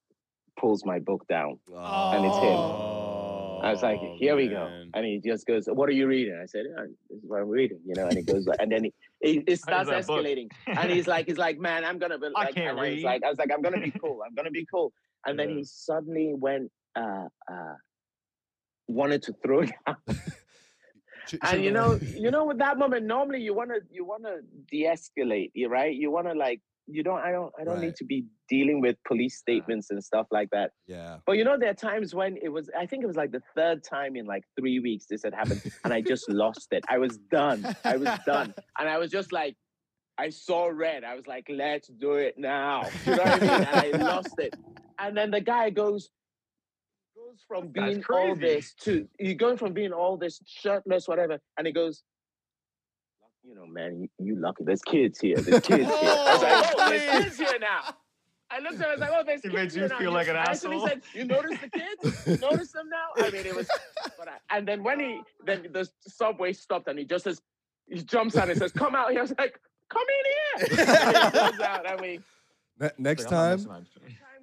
pulls my book down. And it's him. Oh, I was like, here we go. And he just goes, what are you reading? I said, yeah, this is what I'm reading, you know, and he goes, and then he, he it starts escalating. and he's like, he's like, man, I'm gonna be like, I can't and I was read. like, I was like, I'm gonna be cool. I'm gonna be cool. And then he suddenly went, uh, uh, wanted to throw it out. And you know, you know, with that moment, normally you wanna, you wanna de-escalate, you right? You wanna like, you don't, I don't, I don't Right. need to be dealing with police statements and stuff like that. yeah. But you know, there are times when it was, I think it was like the third time in like three weeks this had happened, and I just lost it. I was done. I was done. And I was just like, I saw red. I was like, let's do it now. You know what I mean? And I lost it. And then the guy goes, goes from That's being all this to, he's going from being all this shirtless, whatever, and he goes, you know, man, you, you lucky. There's kids here. There's kids here. I was like, oh, there's kids here now. I looked at him, I was like, oh, there's It kids made here you now. feel He like an actually asshole. said, you notice the kids? You notice them now? I mean, it was, but I, and then when he, then the subway stopped and he just says, he jumps out and says, come out He was like, come in here. And he goes out. I mean, Ne- next Like, I'm not time, missing out. times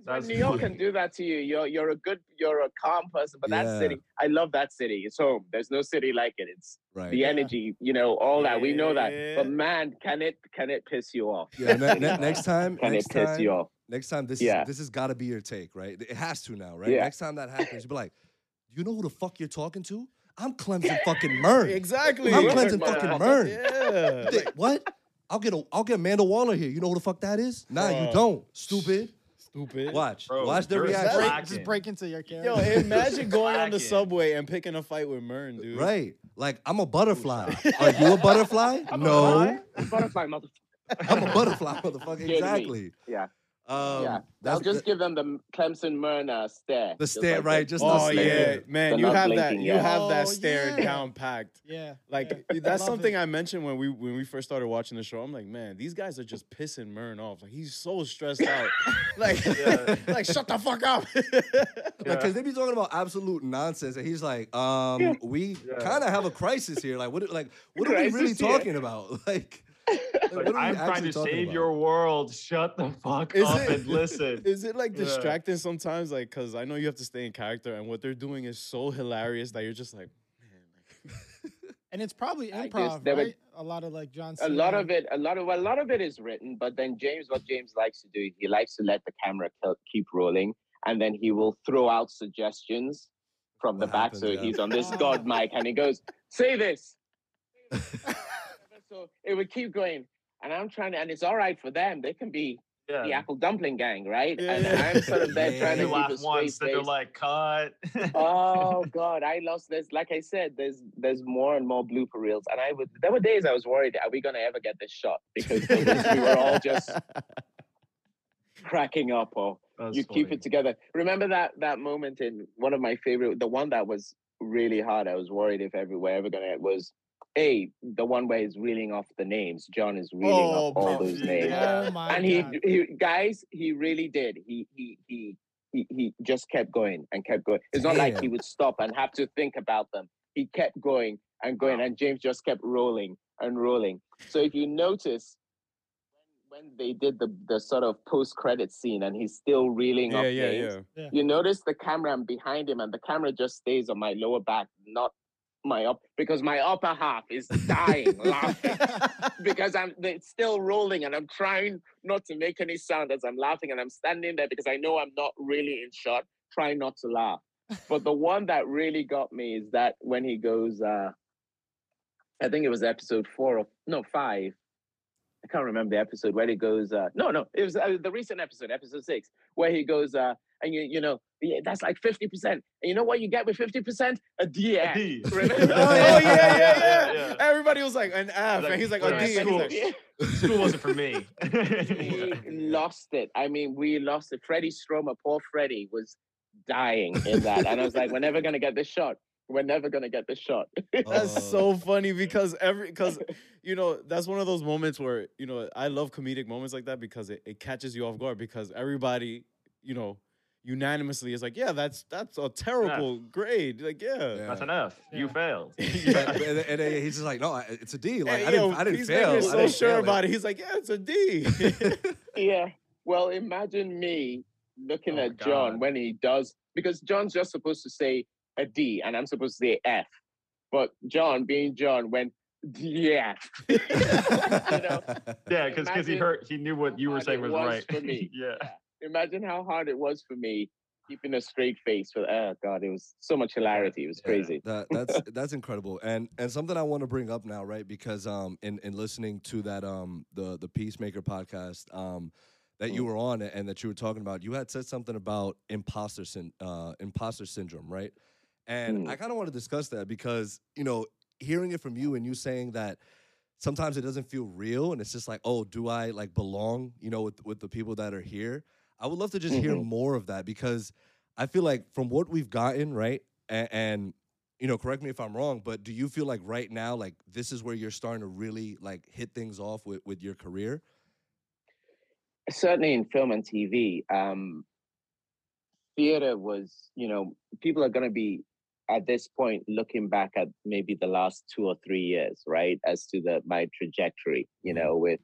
That's when New York can do that to you. You're you're a good, you're a calm person, but that Yeah. city, I love that city. It's home. There's no city like it. It's right? the Yeah. energy, you know, all that. We know that. But man, can it can it piss you off? Yeah. Ne- ne- next time, Can next it piss time, you off? next time, this Yeah. is this has got to be your take, right? It has to now, right? Yeah. Next time that happens, you be like, you know who the fuck you're talking to? I'm Clemson fucking Murn. Exactly. I'm Yeah. Clemson fucking Murn. Yeah. What? I'll get a I'll get Amanda Waller here. You know who the fuck that is? Nah, you oh. don't. Stupid. Stupid. Watch. Bro, Watch the you're reaction. Break, Slacking. just break into your camera. Yo, imagine going on the subway and picking a fight with Murn, dude. Right. Like I'm a butterfly. Are you a butterfly? I'm no, butterfly, butterfly motherfucker. I'm a butterfly, motherfucker. Exactly. Yeah. Um, yeah, I'll that's just give them the Clemson Murn stare. The stare, like right, that. just Oh the yeah, stare. man, They're you have that. blinking You have that Oh, stare yeah. down packed. Yeah. Like yeah. that's Love something it. I mentioned when we when we first started watching the show. I'm like, man, these guys are just pissing Murn off. Like he's so stressed out. like, Yeah. like shut the fuck up. Because they be talking about absolute nonsense, and he's like, um, Yeah. we Yeah. kind of have a crisis here. Like, what? Like, what are we really Crisis, yeah. talking about? Like, like, Like, what are we I'm trying to save about? your world. Shut the fuck Is up it- and listen. Is it like Yeah. distracting sometimes? Like, cause I know you have to stay in character, and what they're doing is so hilarious that you're just like, man. And it's probably improv, there were- right? A lot of like John a lot of it a lot of a lot of it is written but then james what james likes to do he likes to let the camera keep rolling and then he will throw out suggestions from the What back happens, so yeah. he's on this god mic and he goes say this so it would keep going. And i'm trying to and it's all right for them. They can be Yeah. the apple dumpling gang right? Yeah, and i'm sort of there Yeah. trying to You keep a laugh straight once, then they're like, cut. oh god. I lost this like i said there's there's more and more blooper reels. And i would there were days i was worried are we going to ever get this shot? Because we were all just cracking up or That's you keep it together. Remember that that moment in one of my favorite the one that was really hard i was worried if ever we're ever going to was a the one where he's reeling off the names. John is reeling Oh, off all those names. Oh yeah. Oh my and he, god. he guys he really did. He he he he, he just kept going and kept going. It's not like he would stop and have to think about them. He kept going and going Wow. and james just kept rolling and rolling. So if you notice when, when they did the, the sort of post-credit scene and he's still reeling yeah, off yeah, names yeah. you notice the camera I'm behind him and the camera just stays on my lower back not my up because my upper half is dying laughing because I'm it's still rolling and I'm trying not to make any sound as I'm laughing and I'm standing there because I know I'm not really in shot, trying not to laugh. But the one that really got me is that when he goes, uh, I think it was episode four or no five. I can't remember the episode where he goes. Uh, no, no, it was uh, the recent episode, episode six, where he goes, uh, and you, you know, that's like fifty percent. And you know what you get with fifty percent? A DX. D. Remember? oh yeah, yeah, yeah, yeah, Yeah. Everybody was like an F, Like, and he's like yeah, a D. school. like, School wasn't for me. we lost it. I mean, we lost it. Freddie Stroma, poor Freddie, was dying in that. And I was like, we're never going to get this shot. We're never going to get this shot. That's so funny because every because you know that's one of those moments where you know I love comedic moments like that because it, it catches you off guard because everybody you know unanimously is like yeah that's that's a terrible grade like yeah. Yeah. That's an F. You Yeah. failed. and, and- and he's just like, no, it's a D. Like Hey, I didn't, yo, I didn't these fail. niggas I so didn't sure about it. He's like yeah it's a D. yeah. Well, imagine me looking Oh at my John when he does, because John's just supposed to say a D and I'm supposed to say F. But John, being John, went, yeah. you know, Yeah, because he heard he knew what you were saying was, was right. for me. yeah. Imagine how hard it was for me keeping a straight face. For oh god, it was so much hilarity. It was Yeah. crazy. That that's that's incredible, and and something I want to bring up now, right? Because um, in in listening to that um the the Peacemaker podcast um that you Mm. were on and that you were talking about, you had said something about imposter syn- uh imposter syndrome, right? And Mm. I kind of want to discuss that because you know hearing it from you and you saying that sometimes it doesn't feel real and it's just like oh do i like belong you know with with the people that are here i would love to just hear Mhm. more of that because i feel like from what we've gotten right and, and you know correct me if i'm wrong but do you feel like right now like this is where you're starting to really like hit things off with with your career Certainly in film and TV, um, theater was, you know, people are going to be at this point looking back at maybe the last two or three years, right, as to the my trajectory. You Mhm. know, with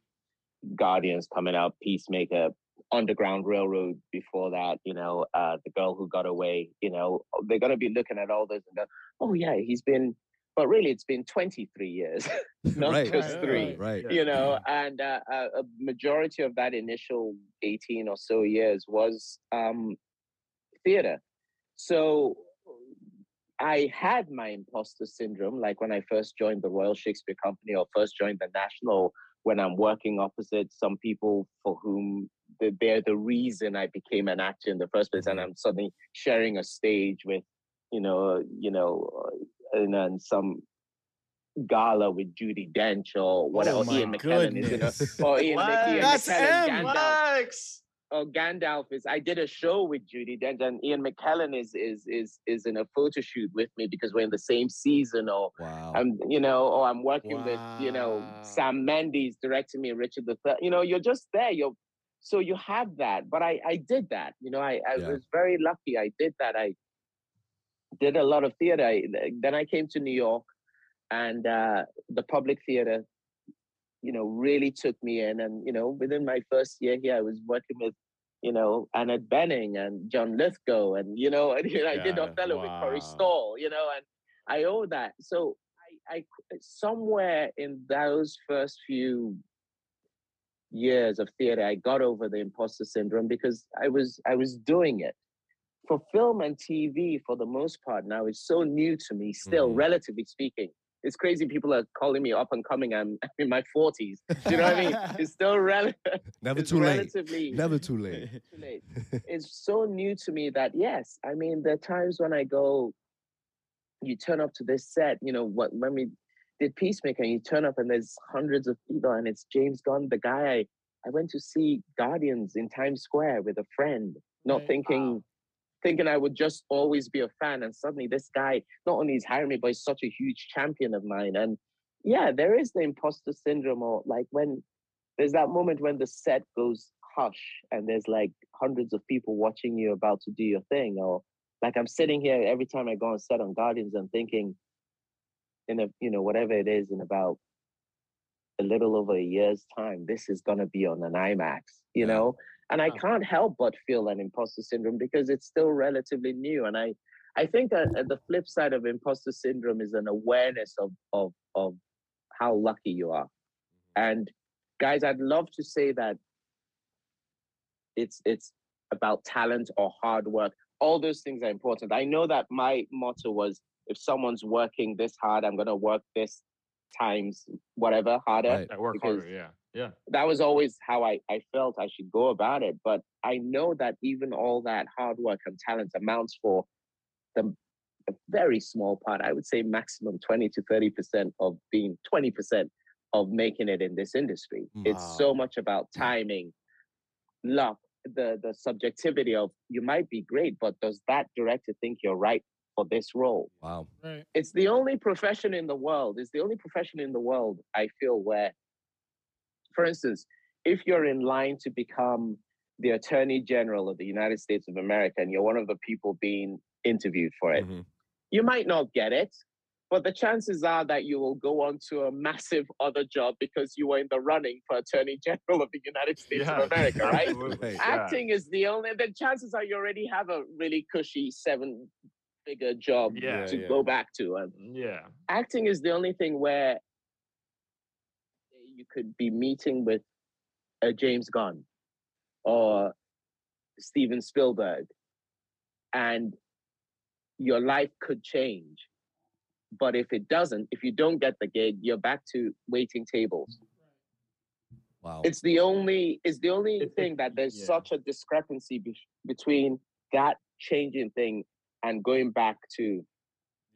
Guardians coming out, Peacemaker, Underground Railroad before that, you know, uh, the girl who got away. You know, they're going to be looking at all this and go, oh yeah, he's been. But really, it's been 23 years, not Right. just Right, three right. right you know and uh, a, a majority of that initial 18 or so years was um theater so i had my imposter syndrome like when i first joined the royal shakespeare company or first joined the national when i'm working opposite some people for whom th- they're the reason i became an actor in the first place and Mhm. i'm suddenly sharing a stage with you know you know uh, and then some gala with Judi Dench or whatever. Oh Ian McKellen is in a, goodness. or Ian, Ian That's McKellen, M. Gandalf, or Gandalf is. I did a show with Judi Dench and Ian McKellen is is is is in a photo shoot with me because we're in the same season or Wow. I'm you know or I'm working with you know Sam Mendes directing me Richard the Third. You know you're just there. You're so you have that. But I I did that. You know I I Yeah. was very lucky. I did that. I did a lot of theater. I, then I came to New York, and uh, the public theater, you know, really took me in. And you know, within my first year here, I was working with, you know, Annette Bening and John Lithgow, and you know, and you know, I did Othello with Corey wow. Stoll, you know, and I owe that. So I, I somewhere in those first few years of theater, I got over the imposter syndrome because I was I was doing it for film and TV for the most part now it's so new to me still Mhm. relatively speaking it's crazy people are calling me up and coming I'm, I'm in my 40s do you know what I mean it's still rel- Never it's too late. relatively Never too late. too late it's so new to me that yes I mean there are times when I go you turn up to this set you know what when we did Peacemaker and you turn up and there's hundreds of people and it's James Gunn the guy I, I went to see Guardians in Times Square with a friend not Right. thinking thinking I would just always be a fan. And suddenly this guy, not only is hiring me, but he's such a huge champion of mine. And yeah, there is the imposter syndrome or like when there's that moment when the set goes hush and there's like hundreds of people watching you about to do your thing. Or like I'm sitting here every time I go on set on Guardians I'm thinking in a, you know, whatever it is in about a little over a year's time, this is gonna be on an IMAX, you Yeah. know? And I can't help but feel an imposter syndrome because it's still relatively new. And I, I think uh, uh, the flip side of imposter syndrome is an awareness of, of, of how lucky you are. And guys, I'd love to say that it's, it's about talent or hard work. All those things are important. I know that my motto was if someone's working this hard, I'm going to work this times whatever harder Right. I work harder. Yeah. Yeah. that was always how I, I felt I should go about it. But I know that even all that hard work and talent amounts for the a very small part. I would say maximum 20 to 30% of being 20% of making it in this industry. It's so much about hmm. timing, luck, the the subjectivity of you might be great, but does that director think you're right for this role? Wow. Right. it's the only profession in the world it's the only profession in the world i feel where for instance if you're in line to become the attorney general of the united states of america and you're one of the people being interviewed for it Mhm. you might not get it but the chances are that you will go on to a massive other job because you were in the running for attorney general of the united states yeah. of america right absolutely, Right. yeah. acting is the only the chances are you already have a really cushy seven figure uh, job Yeah, to yeah. go back to and Yeah. acting is the only thing where you could be meeting with a James Gunn or Steven Spielberg and your life could change. But if it doesn't, if you don't get the gig, you're back to waiting tables. Wow. It's the only it's the only thing that there's yeah. such a discrepancy be- between that changing thing and going back to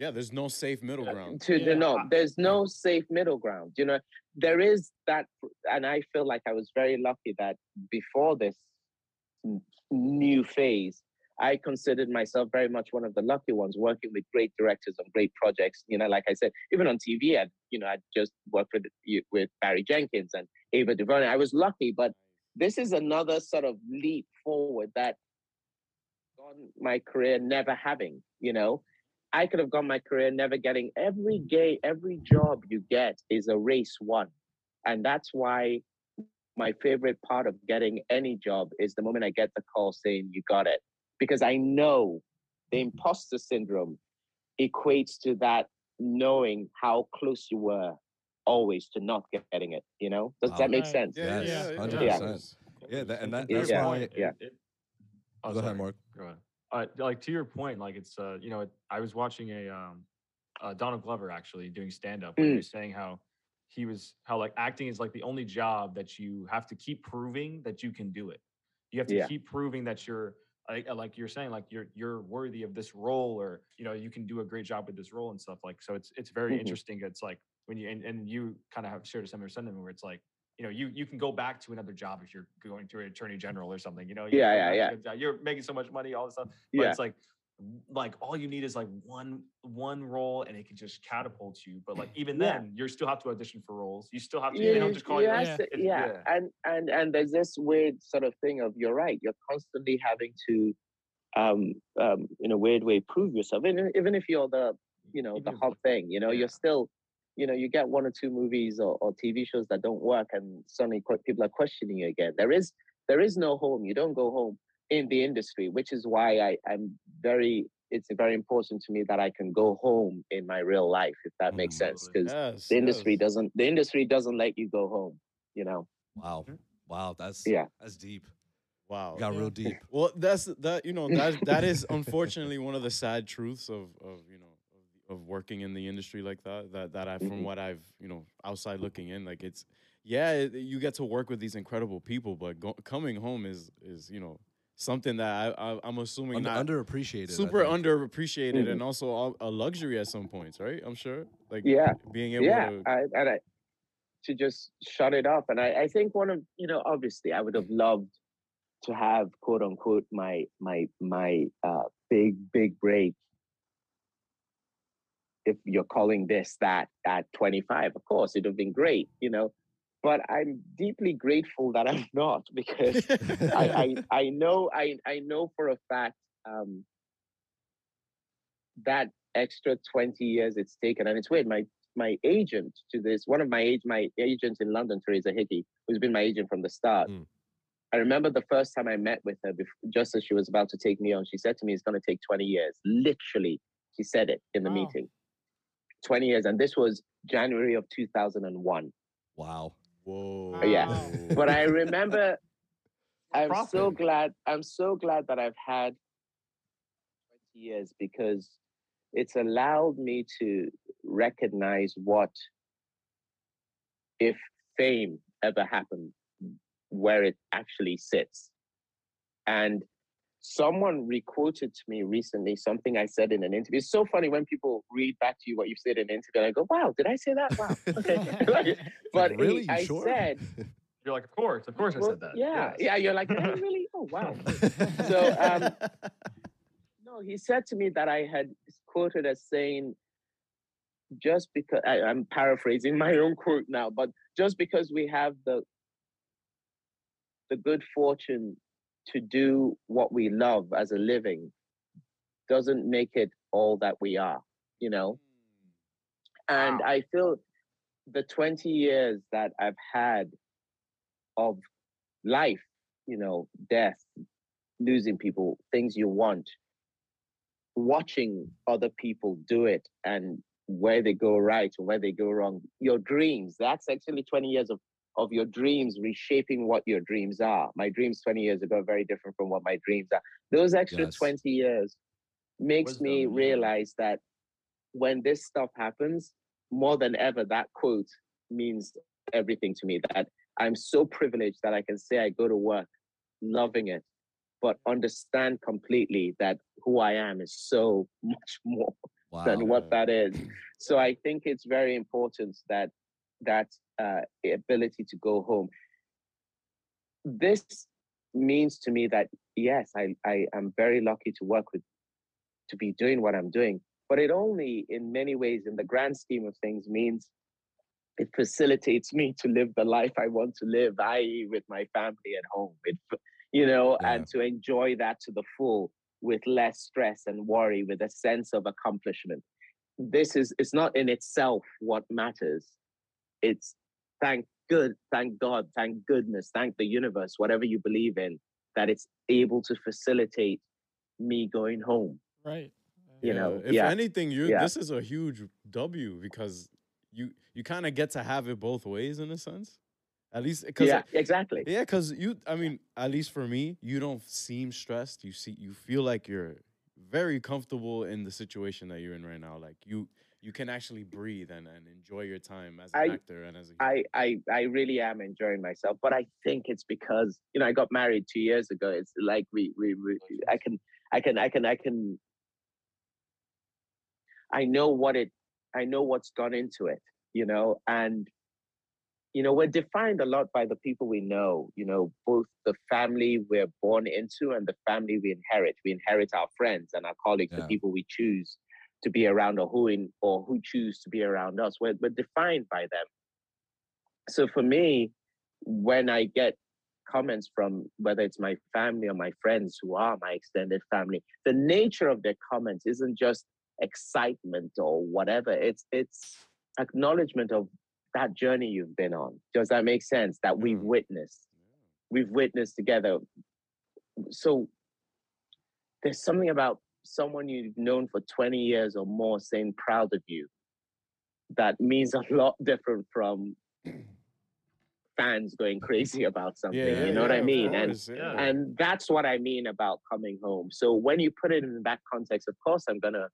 Yeah, there's no safe middle uh, ground. to Yeah. the no there's no safe middle ground you know there is that and i feel like i was very lucky that before this new phase i considered myself very much one of the lucky ones working with great directors on great projects you know like i said even on tv i you know i just worked with you- with barry jenkins and ava duvernay i was lucky but this is another sort of leap forward that gone my career never having you know I could have gone my career never getting every gay, every job you get is a race one. And that's why my favorite part of getting any job is the moment I get the call saying you got it. Because I know the imposter syndrome equates to that knowing how close you were always to not getting it, you know? Does Wow. that make Right. sense? Yes, yeah, 100%. Yeah, that- and that- that's Your why- point, it- yeah. it- oh, Go ahead. Mark. Go ahead. Uh, like to your point, like it's uh, you know, it, I was watching a um, uh, Donald Glover actually doing stand up. where He Mm. was saying how he was how like acting is like the only job that you have to keep proving that you can do it. You have to Yeah. keep proving that you're like uh, like you're saying like you're you're worthy of this role or you know you can do a great job with this role and stuff like so it's it's very Mhm. interesting it's like when you and, and you kind of have shared a similar sentiment where it's like you know you you can go back to another job if you're going to an attorney general or something. You know, you Yeah, yeah, yeah. job, You're making so much money, all this stuff, but Yeah. it's like like all you need is like one one role and it can just catapult you but like even Yeah. then you still have to audition for roles you still have to Yeah, they don't just call you yeah, like, Yeah. yeah. and and and there's this weird sort of thing of you're right. You're constantly having to, um, um, in a weird way, prove yourself. Even even if you're the, you know, the Even if- hot thing, you know, yeah. you're still, you know, you get one or two movies or, or TV shows that don't work, and suddenly que- people are questioning you again. There is there is no home. You don't go home in the industry, which is why I I'm very. It's very important to me that I can go home in my real life, if that makes mm. sense, because Yes. the industry yes. doesn't the industry doesn't let you go home you know Wow. Mm-hmm. Wow. That's Yeah. That's deep. Wow. Got Yeah. real deep. Well, that's that. You know that that is unfortunately one of the sad truths of of you know of, working in the industry like that. That that I from Mhm. what I've you know outside looking in, like it's yeah, it, you get to work with these incredible people, but go, coming home is is you know something that I, I I'm assuming Under, not underappreciated. Super underappreciated Mhm. and also a, luxury at some points, right? I'm sure. Like yeah being able yeah to I, and I, to just shut it off and I, I think one of you know obviously i would have loved to have quote unquote my my my uh big big break if you're calling this that at 25 of course it would have been great you know but i'm deeply grateful that i'm not because I, I I know I I know for a fact um, that extra twenty years it's taken, and it's weird. My my agent to this one of my age my agent in London, Teresa Hickey, who's been my agent from the start. Mm. I remember the first time I met with her, before, just as she was about to take me on, she said to me, "It's going to take twenty years." Literally, she said it in the meeting. Twenty years, and this was January of two thousand and one. Wow. whoa. Yeah. But I remember I'm so glad. I'm so glad that I've had 20 years because it's allowed me to recognize what, if fame ever happened, where it actually sits. And someone requoted to me recently something I said in an interview. It's so funny when people read back to you what you said in an interview, and I go, "Wow, did I say that? Wow, okay." But he- really? You I sure? said, you're like of course of course i said that Yeah, Yes. yeah. You're like, "Oh, really? Oh, wow. So, um, No, he said to me that I had quoted as saying, just because I, I'm paraphrasing my own quote now, but just because we have the the good fortune to do what we love as a living doesn't make it all that we are, you know? Hmm. And Wow. I feel the 20 years that I've had of life, you know, death, losing people, things you want, watching other people do it and where they go right or where they go wrong, your dreams, that's actually 20 years of, of your dreams reshaping what your dreams are. My dreams 20 years ago are very different from what my dreams are. Those extra Yes. 20 years makes me Wisdom, yeah. realize that when this stuff happens, more than ever, that quote means everything to me. That I'm so privileged that I can say I go to work loving it, but understand completely that who I am is so much more Wow. than what that is. So I think it's very important that that uh, ability to go home. This means to me that yes, I, I am very lucky to work with, to be doing what I'm doing. But it only, in many ways, in the grand scheme of things, means it facilitates me to live the life I want to live, i.e., with my family at home. It, you know, Yeah. and to enjoy that to the full with less stress and worry, with a sense of accomplishment. This is it's not in itself what matters. It's thank good, thank God, thank goodness, thank the universe, whatever you believe in, that it's able to facilitate me going home. Right. You know, if yeah. anything, you Yeah. this is a huge W because you you kind of get to have it both ways in a sense. At least because Yeah, exactly. yeah, because you I mean, at least for me, you don't seem stressed. You see you feel like you're very comfortable in the situation that you're in right now. Like you you can actually breathe and, and enjoy your time as an I- actor and as a I, I I really am enjoying myself, but I think it's because you know I got married two years ago. It's like we we, we I can I can I can I can I know what it I know what's gone into it. you know, and you know, we're defined a lot by the people we know, you know, both the family we're born into and the family we inherit. We inherit our friends and our colleagues, the people we choose to be around or who in or who choose to be around us. We're, we're defined by them. So for me, when I get comments from whether it's my family or my friends who are my extended family, the nature of their comments isn't just excitement or whatever. It's it's acknowledgement of that journey you've been on. Does that make sense? That we've Mm. witnessed. We've witnessed together. So there's something about someone you've known for 20 years or more saying proud of you that means a lot different from fans going crazy about something. Yeah, you know what I mean? And yeah. and that's what I mean about coming home. So when you put it in that context, of course I'm gonna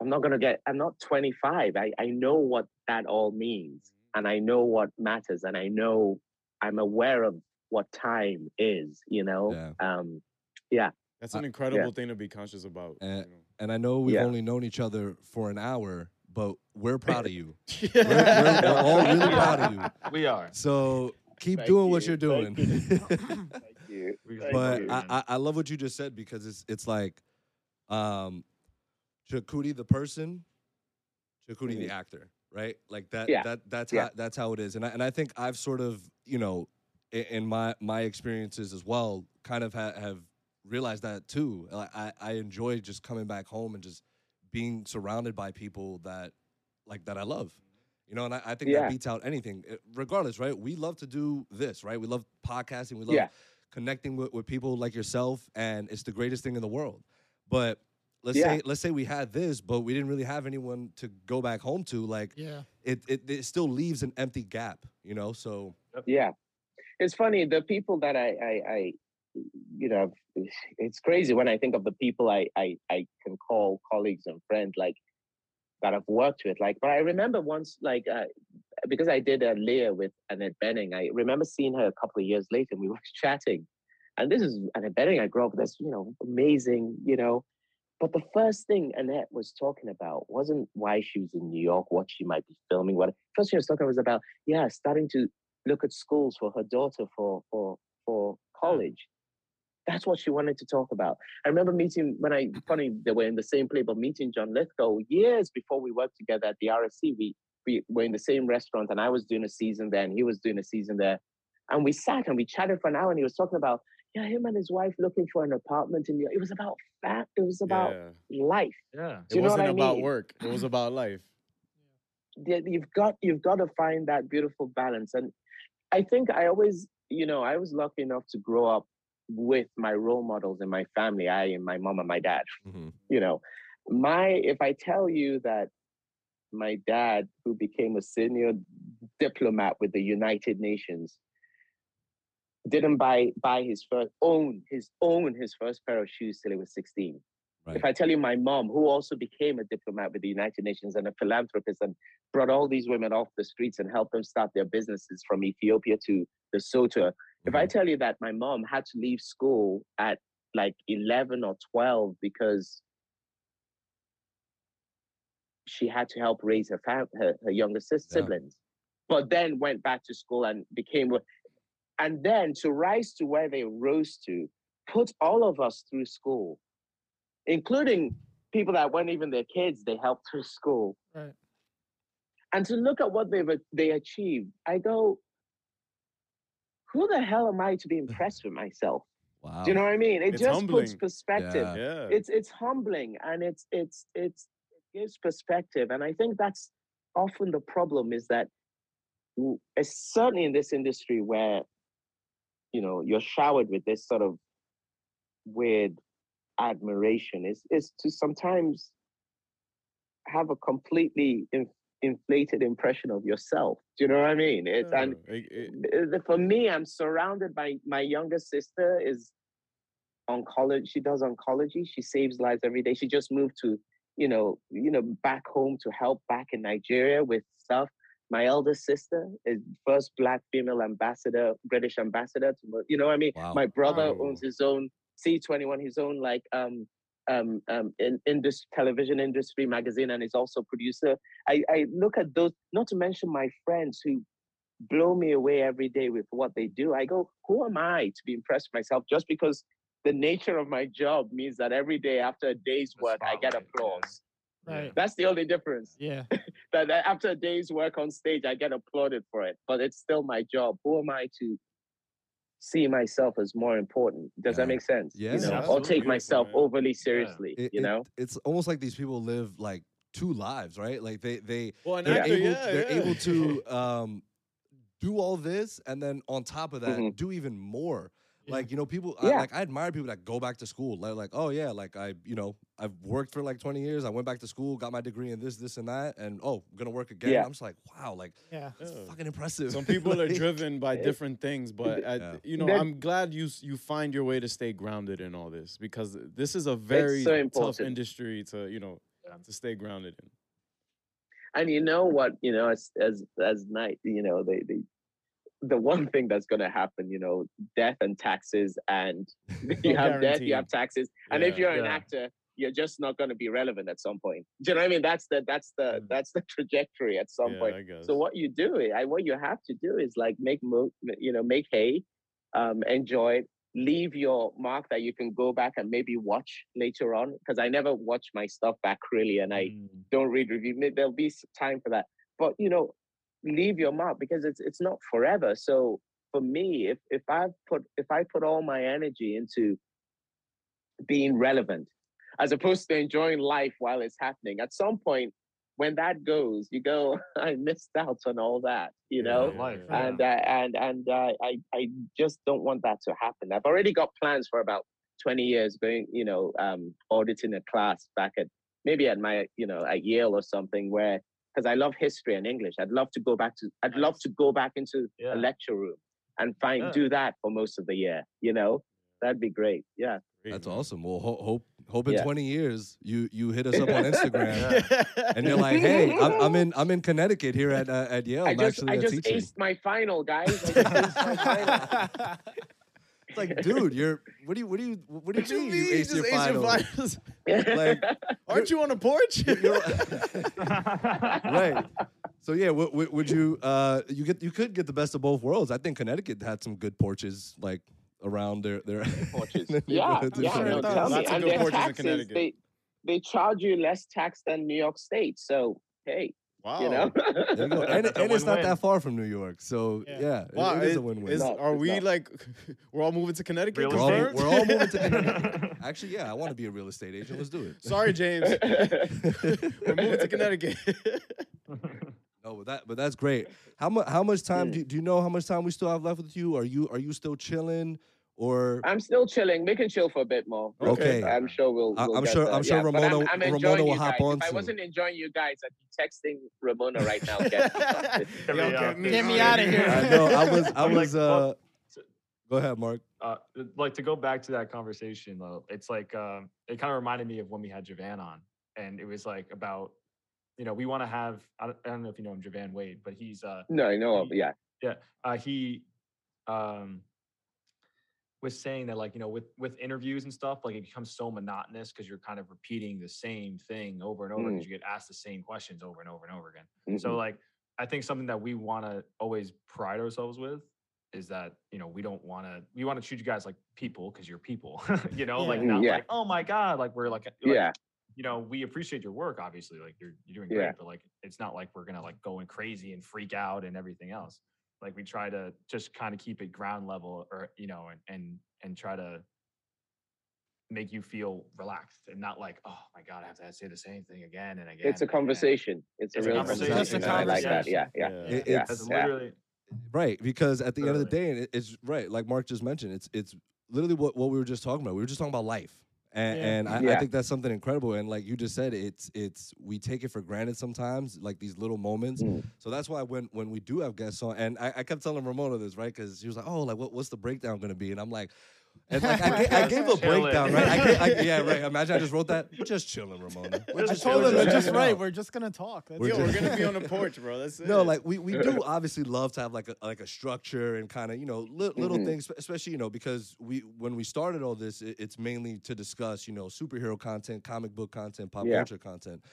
I'm not gonna get I'm not 25. I, I know what that all means and I know what matters and I know I'm aware of what time is, you know. Um yeah. That's Uh, an incredible thing to be conscious about. Uh, you know. And I know we've Yeah. only known each other for an hour, but we're proud of you. We're, we're, we're all really proud of you. We are. So keep Thank doing what you, you're doing. thank thank you. We Thank but you. I, I, I love what you just said because it's it's like um Chukwudi the person, Chukwudi the Mhm. actor, right? Like that Yeah. that that's Yeah. how that's how it is. And I, and I think I've sort of, you know, in, in my my experiences as well, kind of ha- have realized that too. Like I I enjoy just coming back home and just being surrounded by people that like that I love. You know, and I, I think Yeah. that beats out anything. Uh, Regardless, right? We love to do this, right? We love podcasting. We love Yeah. connecting with, with people like yourself, and it's the greatest thing in the world. But let's Yeah. say let's say we had this, but we didn't really have anyone to go back home to. Like Yeah. it, it, it still leaves an empty gap, you know. So Yeah, it's funny. The people that I, I, I you know, it's crazy when I think of the people I, I, I can call colleagues and friends, like that I've worked with. Like, but I remember once, like, uh, because I did a Lear with Annette Bening. I remember seeing her a couple of years later, and we were chatting. And this is Annette Bening. I grew up with this, you know, amazing, you know. But the first thing Annette was talking about wasn't why she was in New York, what she might be filming. What first thing she was talking was about, yeah, starting to look at schools for her daughter for for for college. That's what she wanted to talk about. I remember meeting when I mm-hmm. funny they were in the same play, but meeting John Lithgow years before we worked together at the RSC. We we were in the same restaurant, and I was doing a season there, and he was doing a season there. And we sat and we chatted for an hour, and he was talking about yeah, him and his wife looking for an apartment in New York. It was about that. It was about Yeah. life. Yeah. It you know wasn't what I about mean? work. It was about life. Yeah, you've got you've got to find that beautiful balance and i think i always you know i was lucky enough to grow up with my role models in my family i and my mom and my dad mhm. you know my if i tell you that my dad who became a senior diplomat with the united nations didn't buy buy his first own his own his first pair of shoes till he was 16 Right. if I tell you my mom, who also became a diplomat with the United Nations and a philanthropist and brought all these women off the streets and helped them start their businesses from Ethiopia to the Lesotho. If I Mhm. tell you that my mom had to leave school at like 11 or 12 because she had to help raise her fam- her, her younger sis- Yeah. siblings, but then went back to school and became, and then to rise to where they rose to, put all of us through school, including people that weren't even their kids, they helped through school. Right. And to look at what they've they achieved, I go, who the hell am I to be impressed with myself? wow. Do you know what I mean? It It's just puts perspective. Yeah. Yeah. It's it's humbling and it's it's it's it gives perspective. And I think that's often the problem is that it's certainly in this industry where you know you're showered with this sort of weird admiration is is to sometimes have a completely in, inflated impression of yourself. Do you know what I mean? It's and It- it- for me, I'm surrounded by my younger sister is oncology. She does oncology. She saves lives every day. She just moved to, you know, you know, back home to help back in Nigeria with stuff. My elder sister is first black female ambassador, British ambassador to, you know what I mean? Wow. My brother Wow. owns his own C21, his own like um um, um, in, in this television industry magazine and is also producer. I, I look at those, not to mention my friends who blow me away every day with what they do. I go, who am I to be impressed with myself just because the nature of my job means that every day after a day's The work, I get spotlight, yeah. applause. Right. That's the only difference. Yeah. That that after a day's work on stage, I get applauded for it, but it's still my job. Who am I to see myself as more important? Does Yeah. that make sense? Yeah, You know, or absolutely. take myself man. overly seriously. It- you it- know? it's almost like these people live like two lives, right? Like they they well, they're, actor, able yeah, they're yeah. able to um do all this and then on top of that Mhm. do even more. Yeah. Like you know, people Yeah. I, like I admire people that go back to school. Like, like, oh yeah, like I, you know, I've worked for like 20 years. I went back to school, got my degree in this, this, and that, and oh, I'm gonna work again. Yeah. I'm just like, wow, like Yeah. it's Yeah. fucking impressive. Some people are driven by different things, but I, Yeah. you know, That- I'm glad you you find your way to stay grounded in all this because this is a very so tough industry to you know to stay grounded in. and you know what you know as as as night you know they, they the one thing that's going to happen you know death and taxes and you have death you have taxes. And if you're an actor you're just not going to be relevant at some point. Do you know what i mean? That's the that's the Mm. that's the trajectory at some Yeah, point. So what you do i what you have to do is like make mo- you know make hay um enjoy it leave your mark that you can go back and maybe watch later on because i never watch my stuff back really and i Mm. don't read review. There'll be time for that, but you know, leave your mark because it's it's not forever. So for me, if if I put if I put all my energy into being relevant, as opposed to enjoying life while it's happening, at some point when that goes, you go, I missed out on all that, you know. yeah, life, yeah. And uh, and and uh, I I just don't want that to happen. I've already got plans for about twenty years going, you know, um, auditing a class back at maybe at my you know at Yale or something where because I love history and English. I'd love to go back to I'd love to go back into Yeah. a lecture room and find Yeah. do that for most of the year. You know, that'd be great. Yeah. That's awesome. Well, ho- hope hope in Yeah. 20 years you you hit us up on Instagram. Yeah. And you're like, hey, I'm, I'm in I'm in Connecticut here at uh, at Yale. I I'm just actually I a just teacher. aced my final, guys. It's like, dude, you're what do you what do you what do What you you mean mean? you aced your just aced your final? Like, Aren't you on a porch? Right. So yeah, would, would, would you uh you get you could get the best of both worlds. I think Connecticut had some good porches like around their their porches. their yeah, yeah. sure No, like it that. tell me. Lots of And good their porches in taxes, Connecticut. they they charge you less tax than New York State. So hey, wow. you know. There you go. And, That's and it's not win-win. that far from New York. So Yeah. yeah, it- it is a win-win. No, are we not. like we're all moving to Connecticut? We're, all, we're all moving to Connecticut. Actually, yeah, I want to be a real estate agent. Let's do it. Sorry, James. we're moving to Connecticut. No, but that but that's great. How much how much time Mm. do you, do you know how much time we still have left with you? Are you are you still chilling or I'm still chilling. We can chill for a bit more. Okay. I'm sure we'll. I- we'll I'm get sure- there. I'm sure Yeah, Ramona- I'm, I'm Ramona will hop on If I wasn't enjoying you guys, I'd be texting Ramona right now. Get Get me out. get me Get me out of here. I know I was I was uh go ahead, Mark. uh, like to go back to that conversation though, it's like um, it kind of reminded me of when we had Javan on, and it was like about, you know, we want to have. I don't, I don't know if you know him, Javan Wade, but he's uh, no, I know. Of, He- yeah, yeah, uh, he um was saying that like you know with with interviews and stuff like it becomes so monotonous because you're kind of repeating the same thing over and over Mm. because you get asked the same questions over and over and over again. So Mhm. like I think something that we want to always pride ourselves with is that you know we don't want to we want to treat you guys like people because you're people you know like Yeah. not Yeah. like oh my god like we're like, like yeah, you know we appreciate your work obviously like you're you're doing great Yeah. but like it's not like we're gonna like going crazy and freak out and everything else like we try to just kind of keep it ground level or you know and and and try to make you feel relaxed and not like oh my god i have to say the same thing again and again it's a and again." conversation. It's, It's a a real conversation. conversation. It's a and I like that. Yeah, yeah. conversation. It- Yeah. it's- That's Yeah. literally Right, because at the end of the day, it- it's right, like Mark just mentioned. It's it's literally what, what we were just talking about. We were just talking about life, and, Yeah. and I, I think that's something incredible. And like you just said, it's it's we take it for granted sometimes, like these little moments. Mm. So that's why when when we do have guests on, and I, I kept telling Ramona this right because she was like, "Oh, like what, what's the breakdown going to be?" And I'm like, And like I, gave, I gave a Chilling. breakdown, right? I gave, I, yeah, right. Imagine I just wrote that. Just chilling, Ramona. We're I just told chilling, them just they're just right. We're just gonna talk. That's We're Yo, it. we're just- gonna be on the porch, bro. That's it. No, like we, we do obviously love to have like a like a structure and kind of you know li- little Mhm. things, especially you know because we when we started all this, it, it's mainly to discuss you know superhero content, comic book content, pop Yeah. culture content.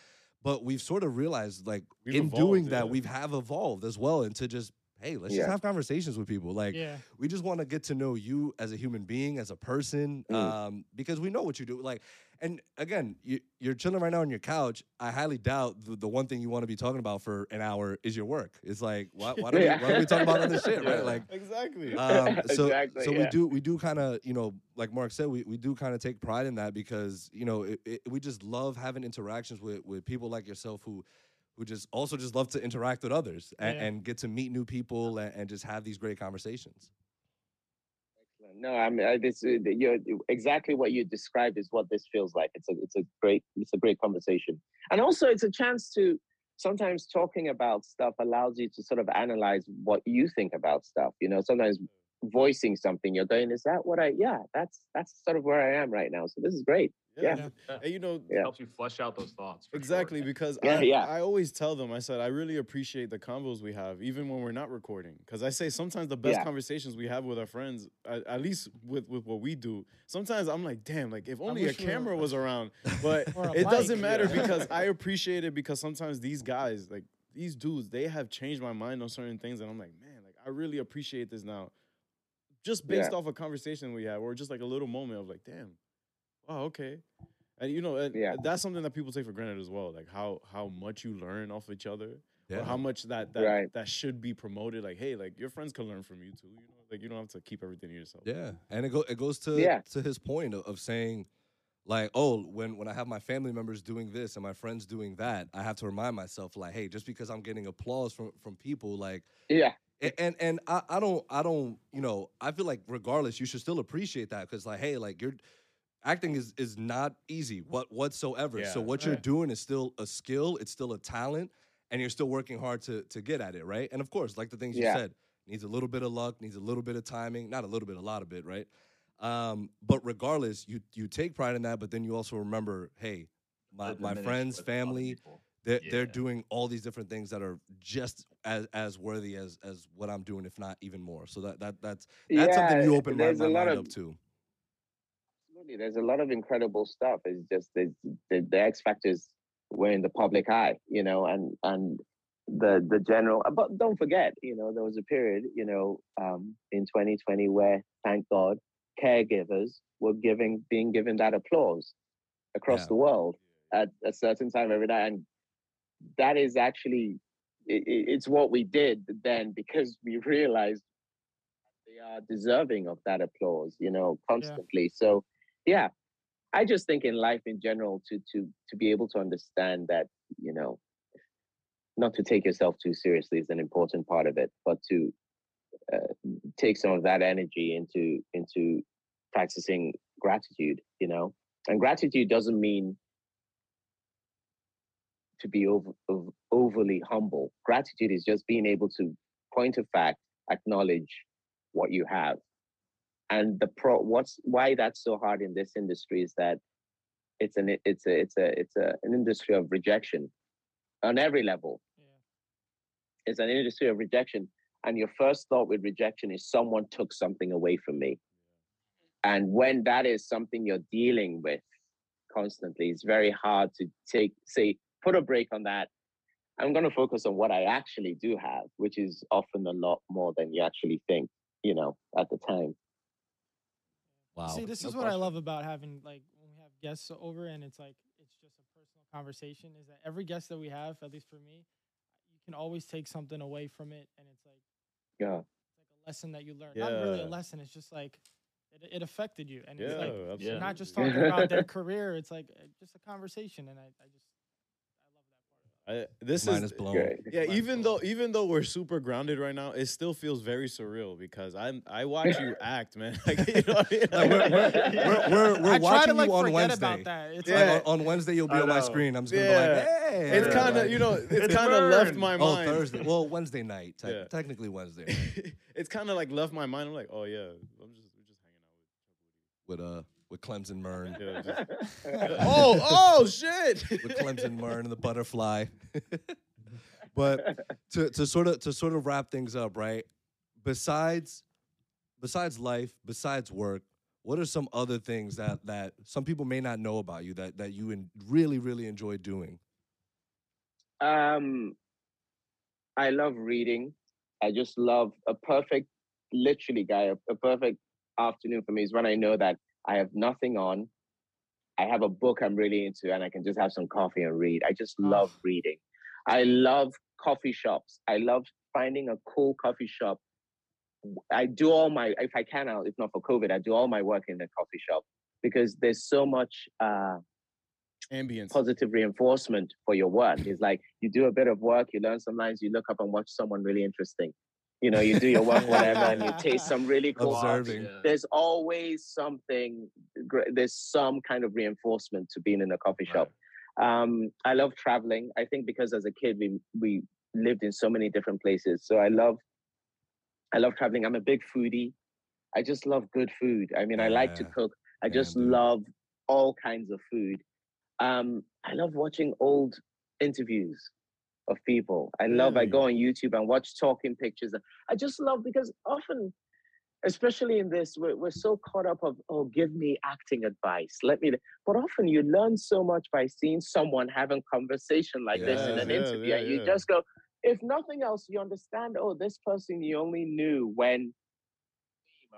But we've sort of realized like We've in doing evolved, that, yeah. we've have evolved as well into just hey, let's Yeah. just have conversations with people. Like yeah. we just want to get to know you as a human being, as a person, Mm. um, because we know what you do. Like, and again, you, you're chilling right now on your couch. I highly doubt the, the one thing you want to be talking about for an hour is your work. It's like, why, why, don't, we, why don't we talk about other shit, Yeah. right? Like, exactly. um, so Exactly, so we do we do kind of you know like Mark said we, we do kind of take pride in that because you know it, it, we just love having interactions with with people like yourself who who just also just love to interact with others and, Yeah. and get to meet new people and, and just have these great conversations. No, I mean I, this. uh, You're exactly what you described is what this feels like. It's a it's a great it's a great conversation, and also it's a chance to sometimes talking about stuff allows you to sort of analyze what you think about stuff. You know, sometimes voicing something, you're going, "Is that what I? Yeah, that's that's sort of where I am right now." So this is great. yeah. yeah. Yeah. And you know, Yeah. helps you flush out those thoughts. for sure. Exactly, because Yeah, I, yeah. I always tell them, I said, I really appreciate the convos we have, even when we're not recording. Because I say sometimes the best Yeah. conversations we have with our friends, at, at least with, with what we do, sometimes I'm like, damn, like if only a wish were- camera was around. But Or a it doesn't matter Yeah. because I appreciate it because sometimes these guys, like these dudes, they have changed my mind on certain things. And I'm like, man, like I really appreciate this now. Just based Yeah. off a conversation we had, or just like a little moment of like, damn, wow, okay. And you know, and Yeah. that's something that people take for granted as well. Like how how much you learn off each other, or how much that that Right. that should be promoted. Like, hey, like your friends can learn from you too. You know, like you don't have to keep everything to yourself. Yeah, and it go it goes to Yeah. to his point of, of saying, like, oh, when when I have my family members doing this and my friends doing that, I have to remind myself, like, hey, just because I'm getting applause from from people, like, Yeah, a- and and I, I don't I don't you know I feel like regardless, you should still appreciate that because like, hey, like you're acting is is not easy what whatsoever. so what you're doing is still a skill, it's still a talent, and you're still working hard to to get at it, right? And of course, like the things Yeah. you said, needs a little bit of luck, needs a little bit of timing, not a little bit, a lot of bit, right? Um, but regardless, you you take pride in that, but then you also remember, hey, my, my friends, with other family, people. They're they're doing all these different things that are just as as worthy as as what I'm doing, if not even more. So that that that's that's something you open my, my a lot mind of up to. absolutely. There's a lot of incredible stuff. It's just the, the the X factors were in the public eye, you know, and and the the general. uh, But don't forget, you know, there was a period, you know, um, in 2020 where, thank God, caregivers were giving being given that applause across Yeah. the world at a certain time every day, and that is actually it, it- it's what we did then because we realized they are deserving of that applause, you know, constantly. So, yeah, I just think in life in general to to to be able to understand that, you know, not to take yourself too seriously is an important part of it, but to uh, take some of that energy into into practicing gratitude, you know, and gratitude doesn't mean to be over, over, overly humble. Gratitude is just being able to point of fact, acknowledge what you have. And the pro what's why that's so hard in this industry is that it's an it's a it's a it's a, an industry of rejection on every level. Yeah. It's an industry of rejection. And your first thought with rejection is someone took something away from me. And when that is something you're dealing with constantly, it's very hard to take, say, put a break on that. I'm going to focus on what I actually do have, which is often a lot more than you actually think, you know, at the time. Wow. See, this no is what I love about having like when we have guests over and it's like it's just a personal conversation. Is that every guest that we have, at least for me, you can always take something away from it, and it's like Yeah. it's like a lesson that you learn. Yeah. Not really a lesson. It's just like it, it affected you, and Yeah, it's like absolutely. Yeah. not just talking about their career. It's like uh, just a conversation, and I, I just I love that part of it. I, this Mine is is blown. Great. Yeah, Mind even blown. though even though we're super grounded right now, it still feels very surreal because I'm I watch you act, man. Like, you know I mean? Like, we're, we're, we're, we're, we're I watching to like you on Wednesday. about that. It's Yeah. like, on, on Wednesday, you'll be I on my screen. I'm just gonna Yeah. be like, hey. it's kind of you know it's It's kind of left my mind. Oh. Thursday. Well, Wednesday night. Te- Yeah. Technically Wednesday. night. it's kind of like left my mind. I'm like, oh yeah, I'm just we're just hanging out with. with uh with Clemson Murn. Yeah, just- oh, oh shit! with Clemson Murn and the butterfly. but to, to sort of to sort of wrap things up, right? Besides besides life, besides work, what are some other things that that some people may not know about you that that you en- really really enjoy doing? Um, I love reading. I just love a perfect, literally, guy. A, a perfect afternoon for me is when I know that I have nothing on. I have a book I'm really into, and I can just have some coffee and read. I just love reading. I love coffee shops. I love finding a cool coffee shop. I do all my, if I can, I'll, if not for COVID, I do all my work in the coffee shop because there's so much uh, Ambience. positive reinforcement for your work. It's like you do a bit of work, you learn some lines, you look up and watch someone really interesting. You know, you do your work, whatever, and you taste some really cool. Observing. Yeah. There's always something, gr- there's some kind of reinforcement to being in a coffee shop. Um, I love traveling. I think because as a kid we we lived in so many different places, so I love I love traveling. I'm a big foodie. I just love good food. I mean, I like to cook. I Damn, just dude. love all kinds of food. Um, I love watching old interviews of people. I love. I go mm. on YouTube and watch talking pictures. I just love because often, especially in this, we're, we're so caught up of oh, give me acting advice. Let me. But often you learn so much by seeing someone having conversation like this in an yeah, interview, yeah, and you just go. If nothing else, you understand. Oh, this person you only knew when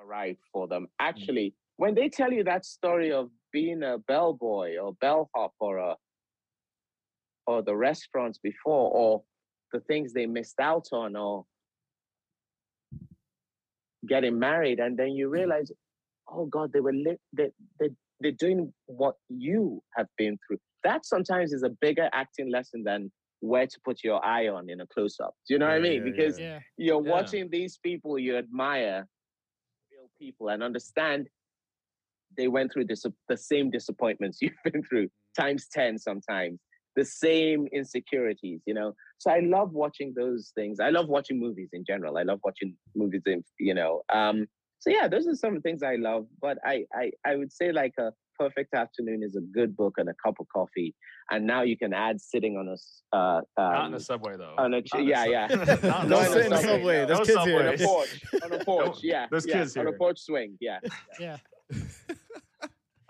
arrived for them. Mm. Actually, when they tell you that story of being a bellboy or bellhop or a or the restaurants before or the things they missed out on or getting married and then you mm. realize oh god they were li- they, they, they're doing what you have been through. That sometimes is a bigger acting lesson than where to put your eye on in a close-up. Do you know what i mean? yeah, because Yeah. you're Yeah. watching these people you admire real people and understand they went through dis- the same disappointments you've been through mm. times 10 sometimes the same insecurities you know so i love watching those things i love watching movies in general i love watching movies in you know um so yeah those are some of the things i love but i i, I would say like a perfect afternoon is a good book and a cup of coffee and now you can add sitting on a uh Not in um, the subway though. on a Not yeah, sub- yeah. Not No, the sit in the subway. subway. No There's kids here. on a porch on a porch yeah there's yeah, kids on a porch swing yeah Yeah.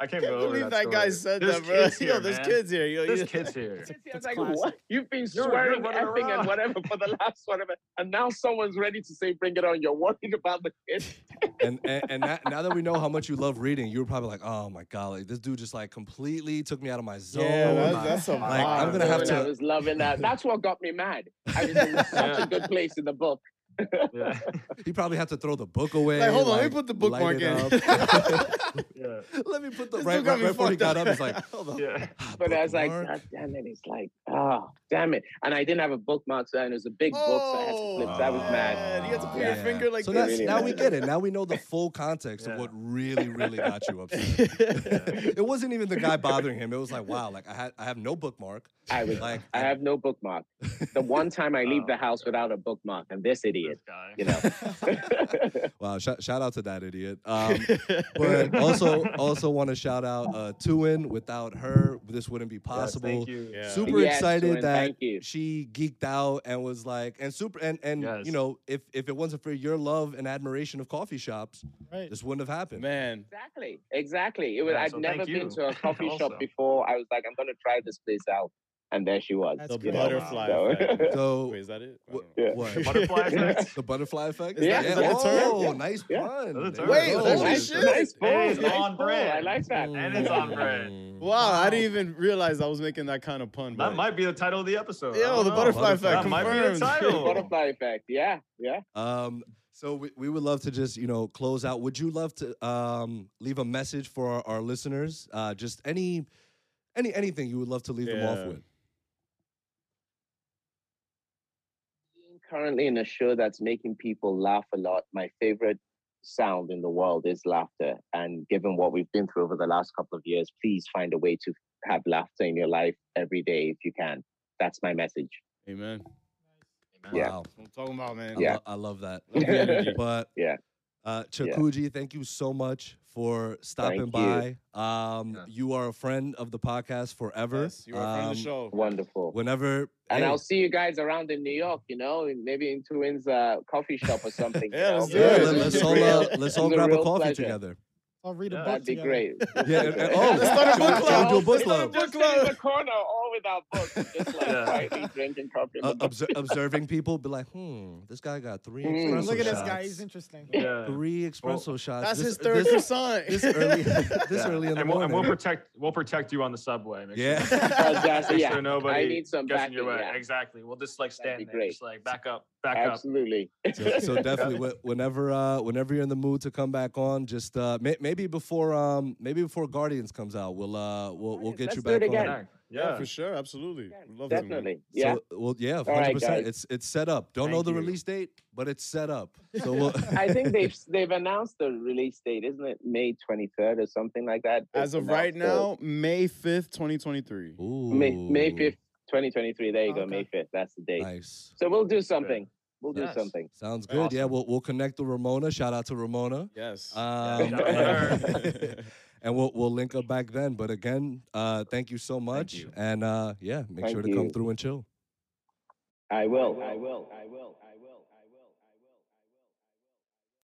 I can't, can't believe that, guy said There's that, bro. kids Yo, there's man. kids here. Yo, There's kids here. It's It's like, classic. what? You've been You're- you're swearing, running effing, and whatever for the last whatever, and now someone's ready to say, "Bring it on." You're worried about the kids. And and, and that, now that we know how much you love reading, you were probably like, oh my god, like this dude just like completely took me out of my zone. Yeah, that's, I- that's a Like, vibe, I'm gonna have And I to- was loving that. That's what got me mad. I was in such a good place in the book. Yeah. he probably had to throw the book away. Like, hold on, let me put the bookmark in. up. yeah. Let me put the This right, right, right before he got up. He's like, hold on. Yeah. ah, But I was like. God damn it! It's like, oh, damn it! And I didn't have a bookmark, so and it was a big book, so I had to flip. So I was mad. man. You had to put Yeah. your finger like so this. Really now we get it. Now we know the full context Yeah. of what really, really got you upset. it wasn't even the guy bothering him. It was like, wow, like I had, I have no bookmark. I was Like, I have no bookmark. The one time I leave Oh the house God. without a bookmark, and this This idiot, guy. you know. wow, sh- shout out to that idiot. Um, but also, also want to shout out uh, Tuin. Without her, this wouldn't be Yes, possible. thank you. Yeah. super Yes, excited Tuin, that she geeked out and was like and super and and Yes. you know if if it wasn't for your love and admiration of coffee shops Right. this wouldn't have happened Man, Exactly, exactly. It was. Yeah, I'd so never been to a coffee shop before. I was like, I'm gonna try this place out, and there she was. That's the you know, butterfly so- effect. so Wait, is that it? I wh- Yeah. what The butterfly effect. the butterfly effect Is yeah, that- is that the oh Yeah. nice Yeah. pun That's the There term. we Wait, go. holy nice, shit. nice pull, Hey, it's on pull. brand. I like that. And it's on brand. Mm. Wow, I didn't even realize I was making that kind of pun. That might be the title of the episode. I Yo, the know. butterfly Butterfly. effect That might be the confirmed. title. Butterfly effect. Yeah, yeah. um so we, we would love to just you know close out would you love to um leave a message for our, our listeners uh just any any anything you would love to leave them off with Being currently in a show that's making people laugh a lot, my favorite sound in the world is laughter. And given what we've been through over the last couple of years, please find a way to have laughter in your life every day if you can. That's my message. Amen. Amen. Yeah. wow That's what I'm talking about, man. I, Yeah. lo- I love that Love the energy. but Yeah. Uh, Chukwudi, thank you so much for stopping Thank by. Um, Yeah. You are a friend of the podcast forever. Yes, you are a friend of the Um, show. Wonderful. Whenever, And hey, I'll see you guys around in New York, you know, maybe in Twins uh, coffee shop or something. you Yeah, know? let's do yeah, it. let, us all uh, let's all it's a grab a coffee pleasure. together. I'll read a book That'd be together. great. Yeah, and- and- oh, Let's start a book shall we club. do a book Let's start a club? book Just in the corner, all without books, just like Yeah. quietly drinking coffee. Uh, the obser- observing people, be like, hmm, this guy got three espresso Look at this shots. guy. He's interesting. Yeah. Three espresso shots. That's this, his third this, croissant. this early, this Yeah. early in the and we'll, morning. and we'll protect we'll protect you on the subway. Make Yeah. Sure, Exactly, make yeah. sure nobody I need some gets in your backing, way. yeah. Exactly. We'll just like stand there, just like back up, back up. Absolutely. so, so definitely, whenever uh, whenever you're in the mood to come back on, just uh, may- maybe before um, maybe before Guardians comes out, we'll uh, we'll we'll get you let's do it back again. on. Yeah, Yeah. for sure, absolutely. Love to, man. Definitely. Yeah. So, well, yeah, hundred right, percent. guys. It's it's set up. Don't know the you. release date, but it's set up. So we'll, I think they've they've announced the release date, isn't it? May twenty third or something like that. As They've of right announced now, May 5th, 2023. the- May May fifth, twenty twenty three. There you go, May fifth. That's the date. Nice. So we'll do something. We'll do something. Sounds good. Yeah, we'll we'll connect with Ramona. Shout out to Ramona. Yes. Um, shout out to her. and we'll we'll link up back then. But again, uh, thank you so much. you. And uh, yeah, make Thank sure to come through and chill. I will. I will. I will. I will.